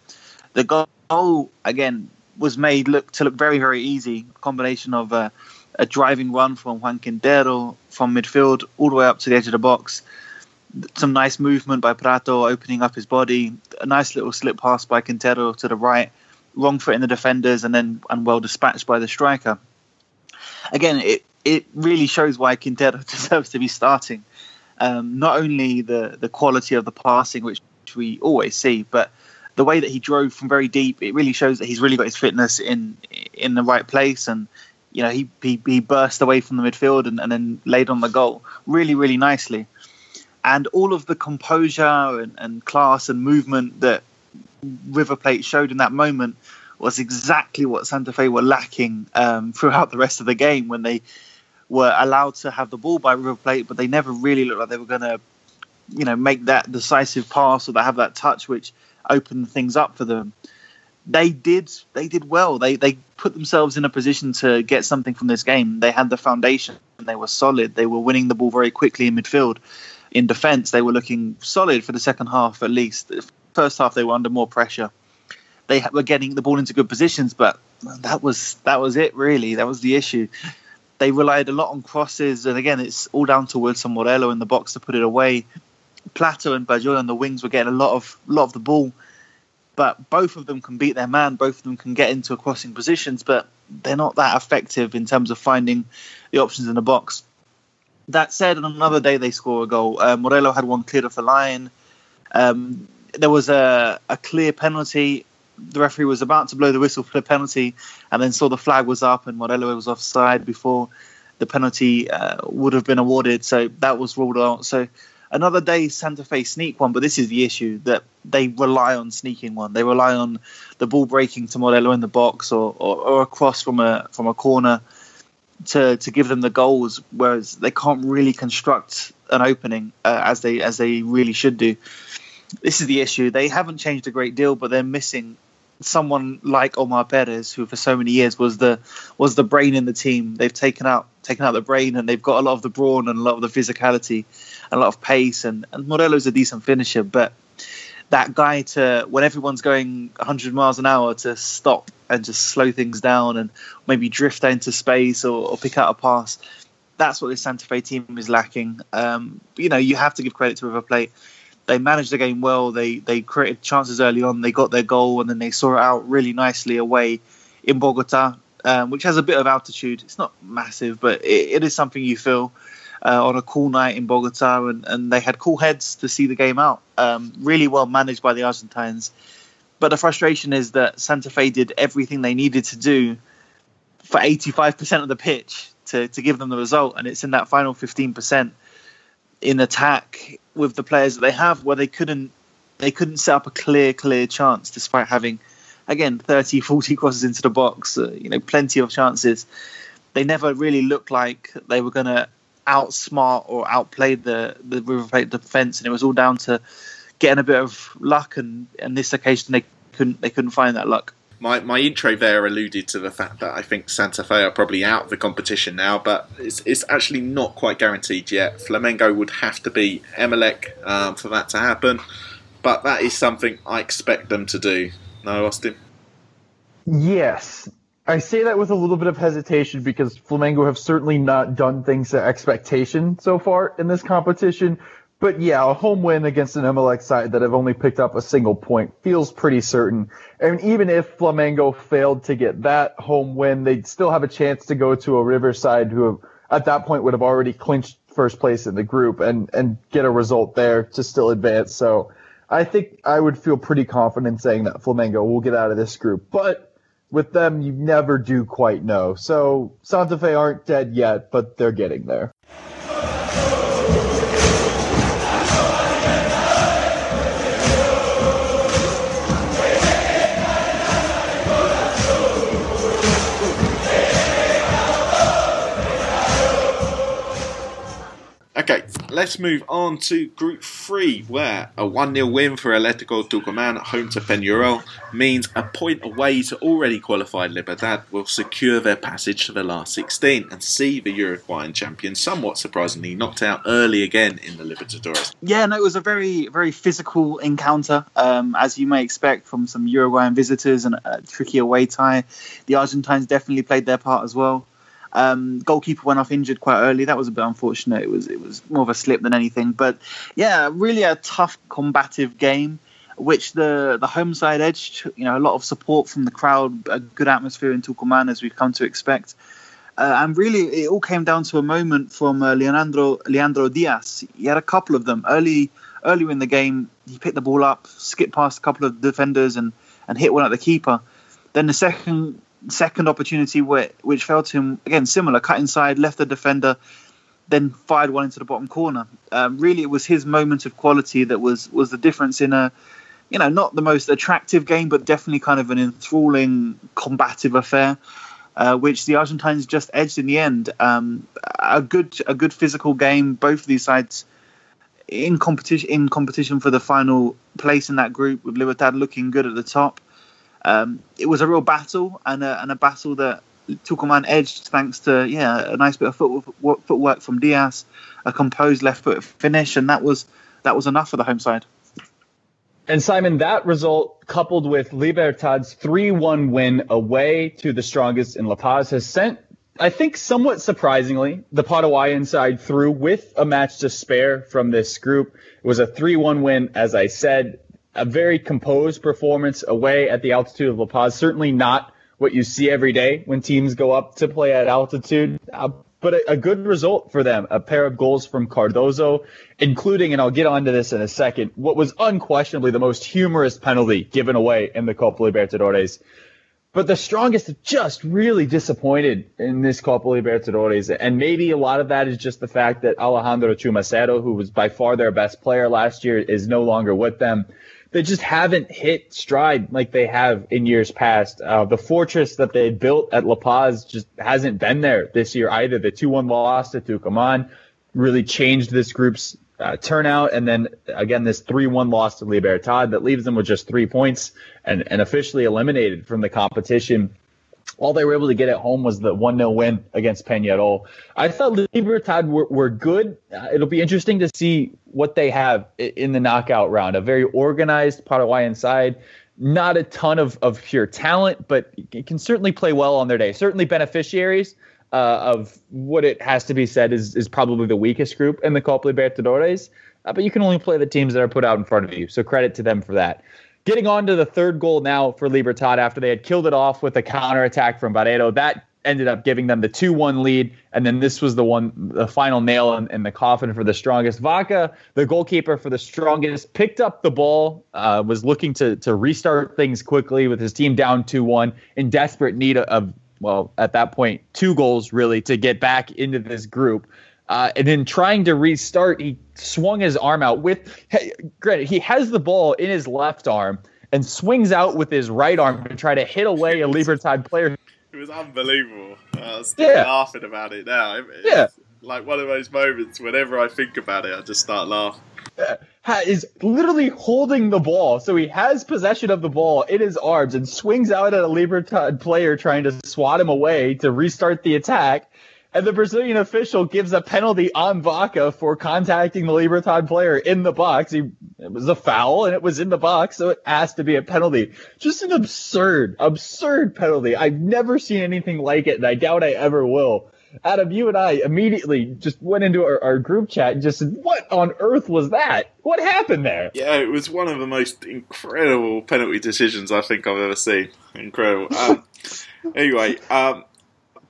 S3: The goal again was made look to look very very easy. Combination of a, a driving run from Juan Quintero from midfield all the way up to the edge of the box. Some nice movement by Pratto opening up his body. A nice little slip pass by Quintero to the right. Wrong foot in the defenders and then and well dispatched by the striker. Again, it, it really shows why Quintero deserves to be starting. Um, not only the the quality of the passing, which we always see, but the way that he drove from very deep, it really shows that he's really got his fitness in in the right place. And you know, he he, he burst away from the midfield and, and then laid on the goal really, really nicely. And all of the composure and, and class and movement that River Plate showed in that moment was exactly what Santa Fe were lacking um, throughout the rest of the game when they were allowed to have the ball by River Plate, but they never really looked like they were going to, you know, make that decisive pass or they have that touch which opened things up for them. They did. They did well. They they put themselves in a position to get something from this game. They had the foundation. They were solid. They were winning the ball very quickly in midfield. In defence, they were looking solid for the second half at least. The first half they were under more pressure. They were getting the ball into good positions, but that was that was it really. That was the issue. They relied a lot on crosses, and again, it's all down to Wilson Morelo in the box to put it away. Plato and Bajol on the wings were getting a lot of lot of the ball, but both of them can beat their man. Both of them can get into crossing positions, but they're not that effective in terms of finding the options in the box. That said, on another day they score a goal. Uh, Morelo had one cleared off the line. Um, there was a, a clear penalty. The referee was about to blow the whistle for the penalty, and then saw the flag was up and Morelo was offside before the penalty uh, would have been awarded. So that was ruled out. So another day Santa Fe sneak one, but this is the issue that they rely on sneaking one. They rely on the ball breaking to Morelo in the box or, or, or across from a from a corner to to give them the goals, whereas they can't really construct an opening uh, as they as they really should do. This is the issue. They haven't changed a great deal, but they're missing someone like Omar Perez, who for so many years was the was the brain in the team. They've taken out taken out the brain, and they've got a lot of the brawn and a lot of the physicality, and a lot of pace. And, and Morelo's a decent finisher, but that guy to when everyone's going 100 miles an hour to stop and just slow things down and maybe drift into space or, or pick out a pass. That's what this Santa Fe team is lacking. Um, you know, you have to give credit to River Plate. They managed the game well. They they created chances early on. They got their goal and then they saw it out really nicely away in Bogota, um, which has a bit of altitude. It's not massive, but it, it is something you feel uh, on a cool night in Bogota, and, and they had cool heads to see the game out. Um, really well managed by the Argentines. But the frustration is that Santa Fe did everything they needed to do for 85% of the pitch to, to give them the result, and it's in that final 15% in attack with the players that they have where they couldn't they couldn't set up a clear clear chance despite having again 30 40 crosses into the box uh, you know plenty of chances they never really looked like they were going to outsmart or outplay the the River Plate defense, and it was all down to getting a bit of luck. And on this occasion, they couldn't they couldn't find that luck.
S1: My, my intro there alluded to the fact that I think Santa Fe are probably out of the competition now, but it's, it's actually not quite guaranteed yet. Flamengo would have to beat Emelec um, for that to happen, but that is something I expect them to do. No, Austin?
S2: Yes, I say that with a little bit of hesitation because Flamengo have certainly not done things to expectation so far in this competition. But yeah, a home win against an Emelec side that have only picked up a single point feels pretty certain. And even if Flamengo failed to get that home win, they'd still have a chance to go to a Riverside who at that point would have already clinched first place in the group and, and get a result there to still advance. So I think I would feel pretty confident saying that Flamengo will get out of this group. But with them, you never do quite know. So Santa Fe aren't dead yet, but they're getting there.
S1: Okay, let's move on to Group 3, where a 1 0 win for Atletico Tucumán at home to Peñarol means a point away to already qualified Libertad will secure their passage to the last 16 and see the Uruguayan champion somewhat surprisingly knocked out early again in the Libertadores.
S3: Yeah, no, it was a very, very physical encounter, um, as you may expect from some Uruguayan visitors and a tricky away tie. The Argentines definitely played their part as well. Um, goalkeeper went off injured quite early. That was a bit unfortunate. It was it was more of a slip than anything. But yeah, really a tough, combative game, which the the home side edged. You know, a lot of support from the crowd, a good atmosphere in Tucumán as we've come to expect. Uh, and really, it all came down to a moment from uh, Leandro Leandro Diaz. He had a couple of them early earlier in the game. He picked the ball up, skipped past a couple of defenders, and and hit one at the keeper. Then the second second opportunity where, which fell to him again similar cut inside left the defender then fired one into the bottom corner. Um, really it was his moment of quality that was was the difference in a you know not the most attractive game but definitely kind of an enthralling combative affair uh, which the Argentines just edged in the end. Um, a good a good physical game both of these sides in competition in competition for the final place in that group with Libertad looking good at the top um, it was a real battle and a, and a battle that Tucumán edged thanks to yeah a nice bit of footwork, footwork from Diaz, a composed left foot finish, and that was that was enough for the home side.
S2: And Simon, that result, coupled with Libertad's 3 1 win away to the strongest in La Paz, has sent, I think, somewhat surprisingly, the Paraguayan side through with a match to spare from this group. It was a 3 1 win, as I said, a very composed performance away at the altitude of La Paz. Certainly not what you see every day when teams go up to play at altitude. Uh, but a, a, good result for them. A pair of goals from Cardozo, including, and I'll get onto this in a second, what was unquestionably the most humorous penalty given away in the Copa Libertadores. But the strongest just really disappointed in this Copa Libertadores. And maybe a lot of that is just the fact that Alejandro Chumacero, who was by far their best player last year, is no longer with them they just haven't hit stride like they have in years past. Uh, the fortress that they built at La Paz just hasn't been there this year either. The 2-1 loss to Tucumán really changed this group's uh, turnout. And then again, this 3-1 loss to Libertad that leaves them with just three points and, and officially eliminated from the competition all they were able to get at home was the 1 0 win against Peñarol. I thought Libertad were, were good. Uh, it'll be interesting to see what they have in the knockout round. A very organized Paraguayan side, not a ton of, of pure talent, but it can certainly play well on their day. Certainly beneficiaries uh, of what it has to be said is, is probably the weakest group in the Copa Libertadores. Uh, but you can only play the teams that are put out in front of you. So credit to them for that. Getting on to the third goal now for Libertad after they had killed it off with a counterattack from Bareiro. That ended up giving them the 2 1 lead. And then this was the one, the final nail in, in, the coffin for the strongest. Vaca, the goalkeeper for the strongest, picked up the ball, uh, was looking to, to restart things quickly with his team down 2 1, in desperate need of, well, at that point, two goals really to get back into this group. Uh, and then trying to restart, he swung his arm out with. Hey, granted, he has the ball in his left arm and swings out with his right arm to try to hit away a Libertad player.
S1: It was unbelievable. I was still yeah. laughing about it now. It,
S2: yeah.
S1: Like one of those moments, whenever I think about it, I just start laughing.
S2: Is literally holding the ball, so he has possession of the ball in his arms and swings out at a Libertad player trying to swat him away to restart the attack and the Brazilian official gives a penalty on Vaca for contacting the Libertad player in the box. He, it was a foul and it was in the box, so it has to be a penalty. Just an absurd, absurd penalty. I've never seen anything like it, and I doubt I ever will. Adam, you and I immediately just went into our, our, group chat and just said, What on earth was that? What happened there?
S1: Yeah, it was one of the most incredible penalty decisions I think I've ever seen. Incredible. Um, anyway, um,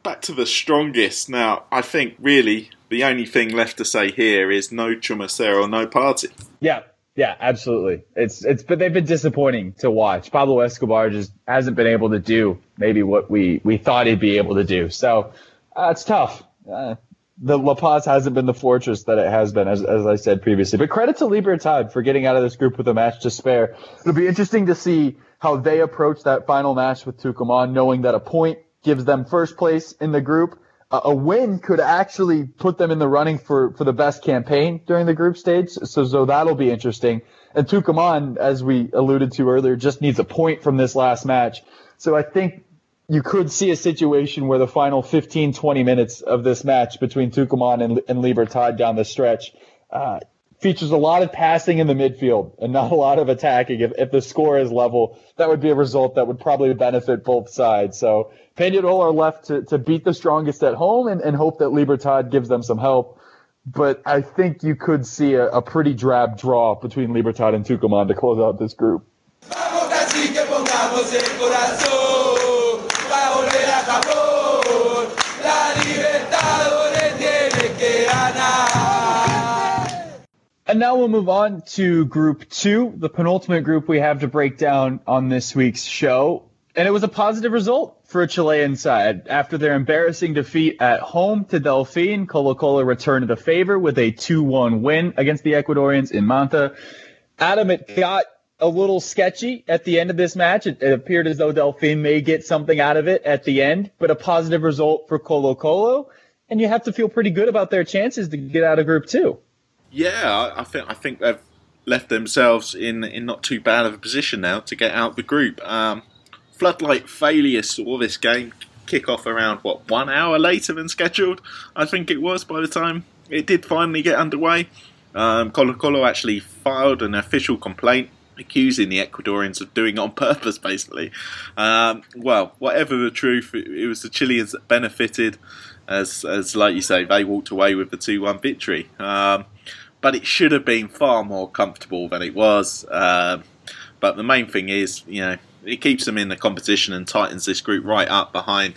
S1: back to the strongest. Now, I think really the only thing left to say here is no Chumacero, no party.
S2: Yeah, yeah, absolutely. It's it's but they've been disappointing to watch. Pablo Escobar just hasn't been able to do maybe what we we thought he'd be able to do. So uh, it's tough. Uh, the La Paz hasn't been the fortress that it has been, as, as I said previously. But credit to Libertad for getting out of this group with a match to spare. It'll be interesting to see how they approach that final match with Tucumán, knowing that a point gives them first place in the group. A win could actually put them in the running for, for the best campaign during the group stage. So, so that'll be interesting. And Tucumán, as we alluded to earlier, just needs a point from this last match. So I think you could see a situation where the final 15, 20 minutes of this match between Tucumán and, and Libertad down the stretch uh, features a lot of passing in the midfield and not a lot of attacking. If, if the score is level, that would be a result that would probably benefit both sides. So Peñarol are left to, to beat the strongest at home and, and hope that Libertad gives them some help. But I think you could see a, a pretty drab draw between Libertad and Tucumán to close out this group. And now we'll move on to group two, the penultimate group we have to break down on this week's show. And it was a positive result for a Chilean side. After their embarrassing defeat at home to Delfin, Colo Colo returned to the favor with a 2-1 win against the Ecuadorians in Manta. Adam, it got a little sketchy at the end of this match. It, it, appeared as though Delfin may get something out of it at the end, but a positive result for Colo Colo. And you have to feel pretty good about their chances to get out of Group Two.
S1: Yeah, I think I think they've left themselves in in not too bad of a position now to get out the group. Um, floodlight failure saw this game kick off around what one hour later than scheduled. I think it was by the time it did finally get underway. Um, Colo Colo actually filed an official complaint accusing the Ecuadorians of doing it on purpose, basically. Um, well, whatever the truth, it, it, was the Chileans that benefited, as, as like you say, they walked away with the 2 1 victory. Um, but it should have been far more comfortable than it was. Uh, but the main thing is, you know, it keeps them in the competition and tightens this group right up behind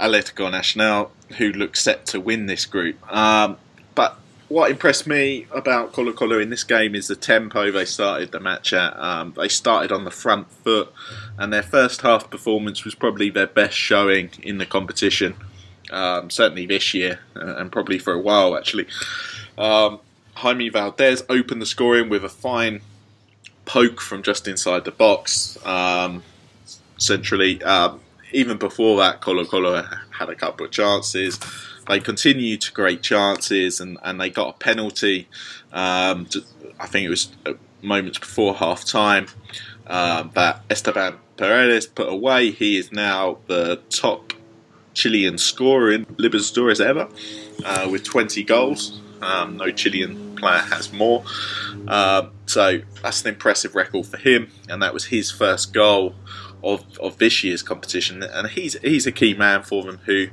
S1: Atletico Nacional, who look set to win this group. Um, but what impressed me about Colo Colo in this game is the tempo they started the match at. Um, they started on the front foot, and their first half performance was probably their best showing in the competition. Um, certainly this year, uh, and probably for a while actually. Um, Jaime Valdés opened the scoring with a fine poke from just inside the box. Um, centrally, um, even before that, Colo Colo had a couple of chances. They continued to create chances, and, and they got a penalty. Um, I think it was uh, moments before half time uh, that Esteban Paredes put away. He is now the top Chilean scorer in Libertadores ever, uh, with 20 goals. Um, no Chilean player has more. Uh, so that's an impressive record for him, and that was his first goal of, of this year's competition. And he's he's a key man for them who,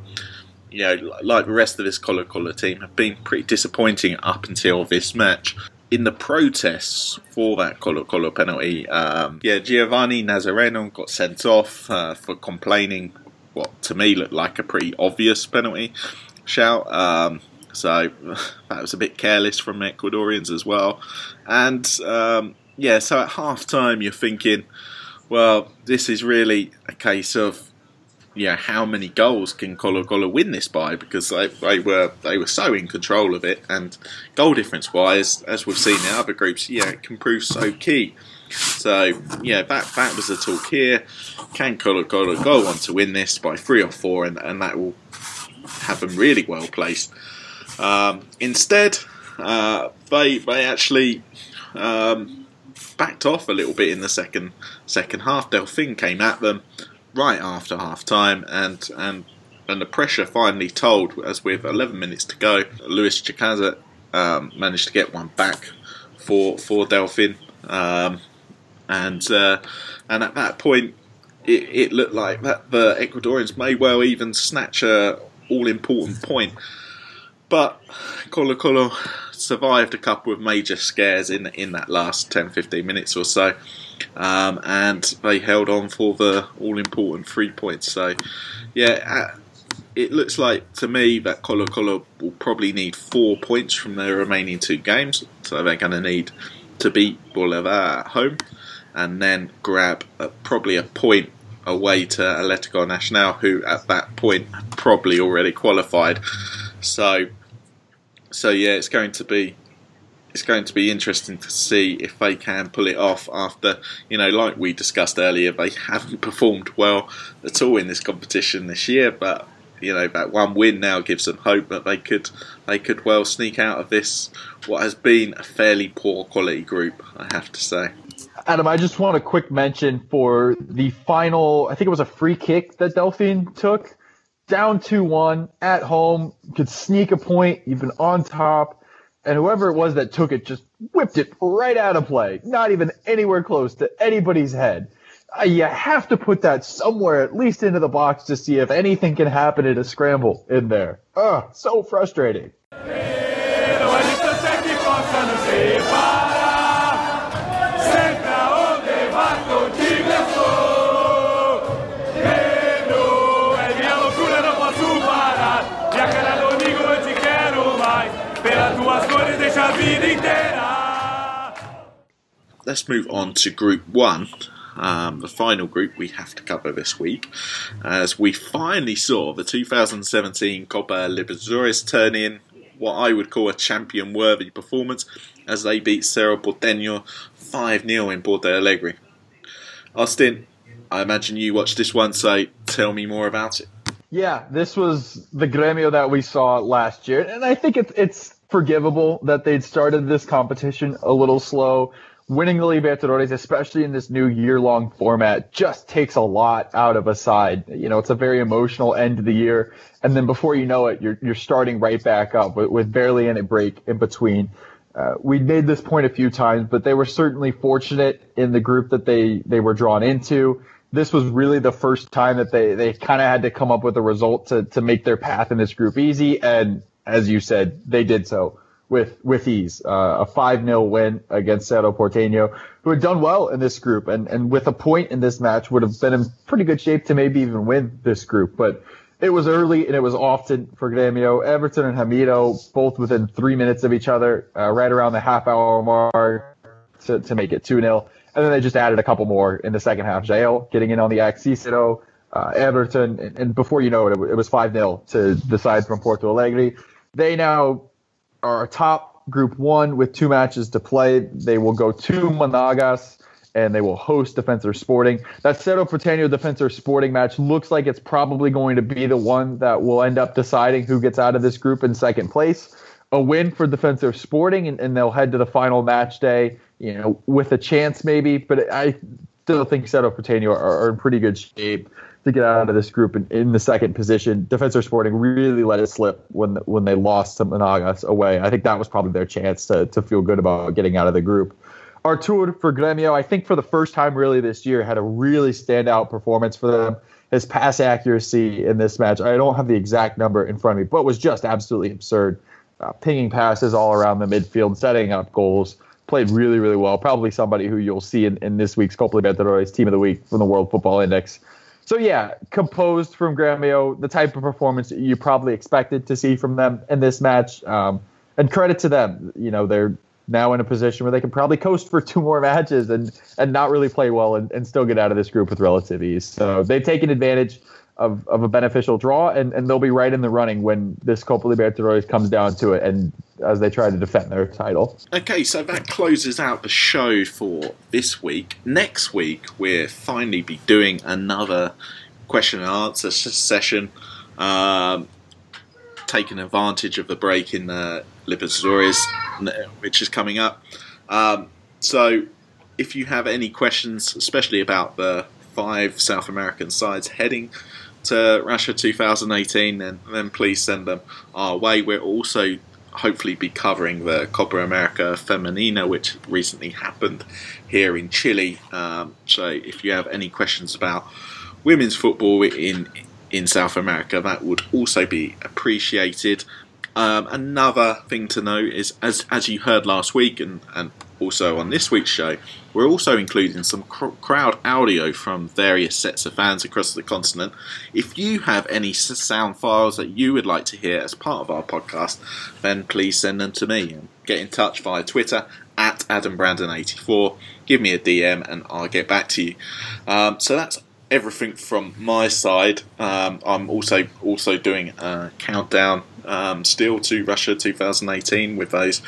S1: you know, like the rest of this Colo Colo team, have been pretty disappointing up until this match. In the protests for that Colo Colo penalty, um, yeah, Giovanni Nazareno got sent off uh, for complaining what to me looked like a pretty obvious penalty shout. Um, so that was a bit careless from Ecuadorians as well. And um, yeah, so at half time, you're thinking, well, this is really a case of yeah, how many goals can Colo Colo win this by? Because they, they were they were so in control of it, and goal difference wise, as we've seen in other groups, yeah, it can prove so key. So yeah, that that was the talk here. Can Colo Colo go on to win this by three or four, and, and that will have them really well placed. Um, instead, uh, they they actually um, backed off a little bit in the second second half. Delfin came at them right after half time, and and and the pressure finally told. As with 11 minutes to go, Luis Chicaza um, managed to get one back for for Delfin, um, and uh, and at that point. It, it looked like that the Ecuadorians may well even snatch a all important point but Colo Colo survived a couple of major scares in in that last 10 15 minutes or so. Um, and they held on for the all important three points. So, yeah, uh, it looks like to me that Colo Colo will probably need four points from their remaining two games. So they're going to need to beat Bolivar at home and then grab a, probably a point away to Atletico Nacional, who at that point probably already qualified. So so yeah, it's going to be it's going to be interesting to see if they can pull it off after you know, like we discussed earlier, they haven't performed well at all in this competition this year, but you know that one win now gives them hope that they could they could well sneak out of this what has been a fairly poor quality group, I have to say.
S2: Adam, I just want a quick mention for the final. I think it was a free kick that Delfin took down 2 1 at home, could sneak a point, you've been on top, and whoever it was that took it just whipped it right out of play, not even anywhere close to anybody's head. Uh, you have to put that somewhere, at least into the box, to see if anything can happen in a scramble in there. Ugh, so frustrating.
S1: Let's move on to Group 1. Um, the final group we have to cover this week, as we finally saw the 2017 Copa Libertadores turn in what I would call a champion worthy performance as they beat Cerro Porteño 5 0 in Porto Alegre. Austin, I imagine you watched this one, so tell me more about it.
S2: Yeah, this was the Gremio that we saw last year, and I think it's it's forgivable that they'd started this competition a little slow. Winning the Libertadores, especially in this new year-long format, just takes a lot out of a side. You know, it's a very emotional end of the year, and then before you know it, you're you're starting right back up with, with barely any break in between. Uh, we made this point a few times, but they were certainly fortunate in the group that they, they were drawn into. This was really the first time that they, they kind of had to come up with a result to, to make their path in this group easy. And as you said, they did so with, with ease. Uh, a 5-0 win against Cerro Porteño, who had done well in this group and, and with a point in this match would have been in pretty good shape to maybe even win this group. But it was early and it was often for Gremio. Everton and Ramiro both within three minutes of each other, uh, right around the half hour mark to, to make it 2 0. And then they just added a couple more in the second half. Jael getting in on the act, Cicero, uh, Everton, and, and, before you know it, it was 5 0 to the side from Porto Alegre. They now are top group one with two matches to play. They will go to Monagas and they will host Defensor Sporting. That Cerro Porteño Defensor Sporting match looks like it's probably going to be the one that will end up deciding who gets out of this group in second place. A win for Defensor Sporting, and, and they'll head to the final match day, you know, with a chance maybe. But I still think Cerro Porteño are, are in pretty good shape to get out of this group in, in, the second position. Defensor Sporting really let it slip when when they lost to Monagas away. I think that was probably their chance to to feel good about getting out of the group. Arthur for Gremio, I think for the first time really this year, had a really standout performance for them. His pass accuracy in this match, I don't have the exact number in front of me, but was just absolutely absurd. Uh, pinging passes all around the midfield, setting up goals. Played really, really well. Probably somebody who you'll see in, in this week's Copa Libertadores Team of the Week from the World Football Index. So yeah, composed from Gremio, the type of performance you probably expected to see from them in this match. Um, and credit to them, you know they're now in a position where they can probably coast for two more matches and and not really play well and, and still get out of this group with relative ease. So they've taken advantage of, of a beneficial draw and, and they'll be right in the running when this Copa Libertadores comes down to it and as they try to defend their title.
S1: Okay, so that closes out the show for this week. Next week we'll finally be doing another question and answer session. Um, taking advantage of the break in the Libertadores, which is coming up. Um, so, if you have any questions, especially about the five South American sides heading to Russia 2018, then then please send them our way. We'll also hopefully be covering the Copa America Femenina, which recently happened here in Chile. Um, so, if you have any questions about women's football in in South America, that would also be appreciated. Um, another thing to note is, as as you heard last week, and, and also on this week's show, we're also including some cr- crowd audio from various sets of fans across the continent. If you have any sound files that you would like to hear as part of our podcast, then please send them to me. Get in touch via Twitter at AdamBrandon84. Give me a DM and I'll get back to you. Um, so that's everything from my side. Um, I'm also also doing a countdown um, still to Russia 2018 with those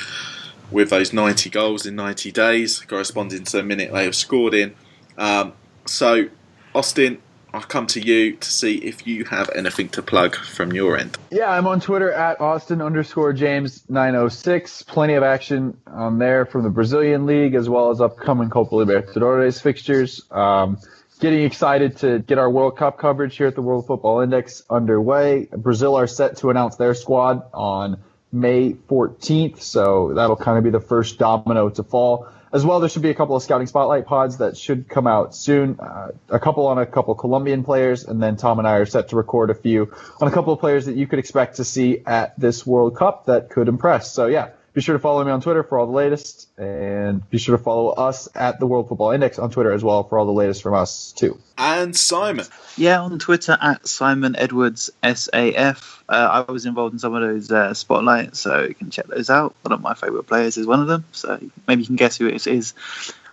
S1: with those 90 goals in 90 days, corresponding to the minute they have scored in. Um, so, Austin, I'll come to you to see if you have anything to plug from your end.
S2: Yeah, I'm on Twitter at Austin underscore James 906. Plenty of action on there from the Brazilian League as well as upcoming Copa Libertadores fixtures. Um, getting excited to get our World Cup coverage here at the World Football Index underway. Brazil are set to announce their squad on May 14th, so that'll kind of be the first domino to fall. As well, there should be a couple of scouting spotlight pods that should come out soon. Uh, a couple on a couple Colombian players, and then Tom and I are set to record a few on a couple of players that you could expect to see at this World Cup that could impress. So yeah, be sure to follow me on Twitter for all the latest, and be sure to follow us at the World Football Index on Twitter as well for all the latest from us too.
S1: And Simon,
S3: yeah, on Twitter at Simon Edwards SAF. Uh, I was involved in some of those uh, spotlights, so you can check those out. One of my favourite players is one of them, so maybe you can guess who it is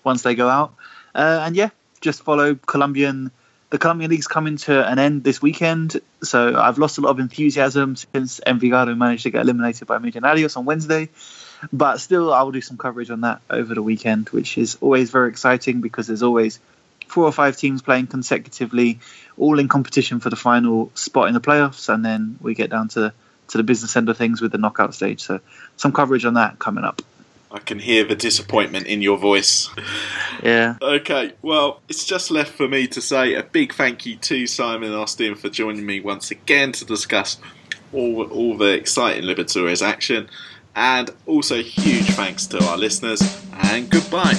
S3: once they go out. Uh, and yeah, just follow Colombian the Colombian League's coming to an end this weekend, so I've lost a lot of enthusiasm since Envigado managed to get eliminated by Millonarios on Wednesday. But still, I will do some coverage on that over the weekend, which is always very exciting because there's always four or five teams playing consecutively, all in competition for the final spot in the playoffs, and then we get down to to the business end of things with the knockout stage. So some coverage on that coming up.
S1: I can hear the disappointment in your voice.
S3: Yeah.
S1: Okay, well, it's just left for me to say a big thank you to Simon Austin for joining me once again to discuss all, all the exciting Libertadores action. And also huge thanks to our listeners and goodbye.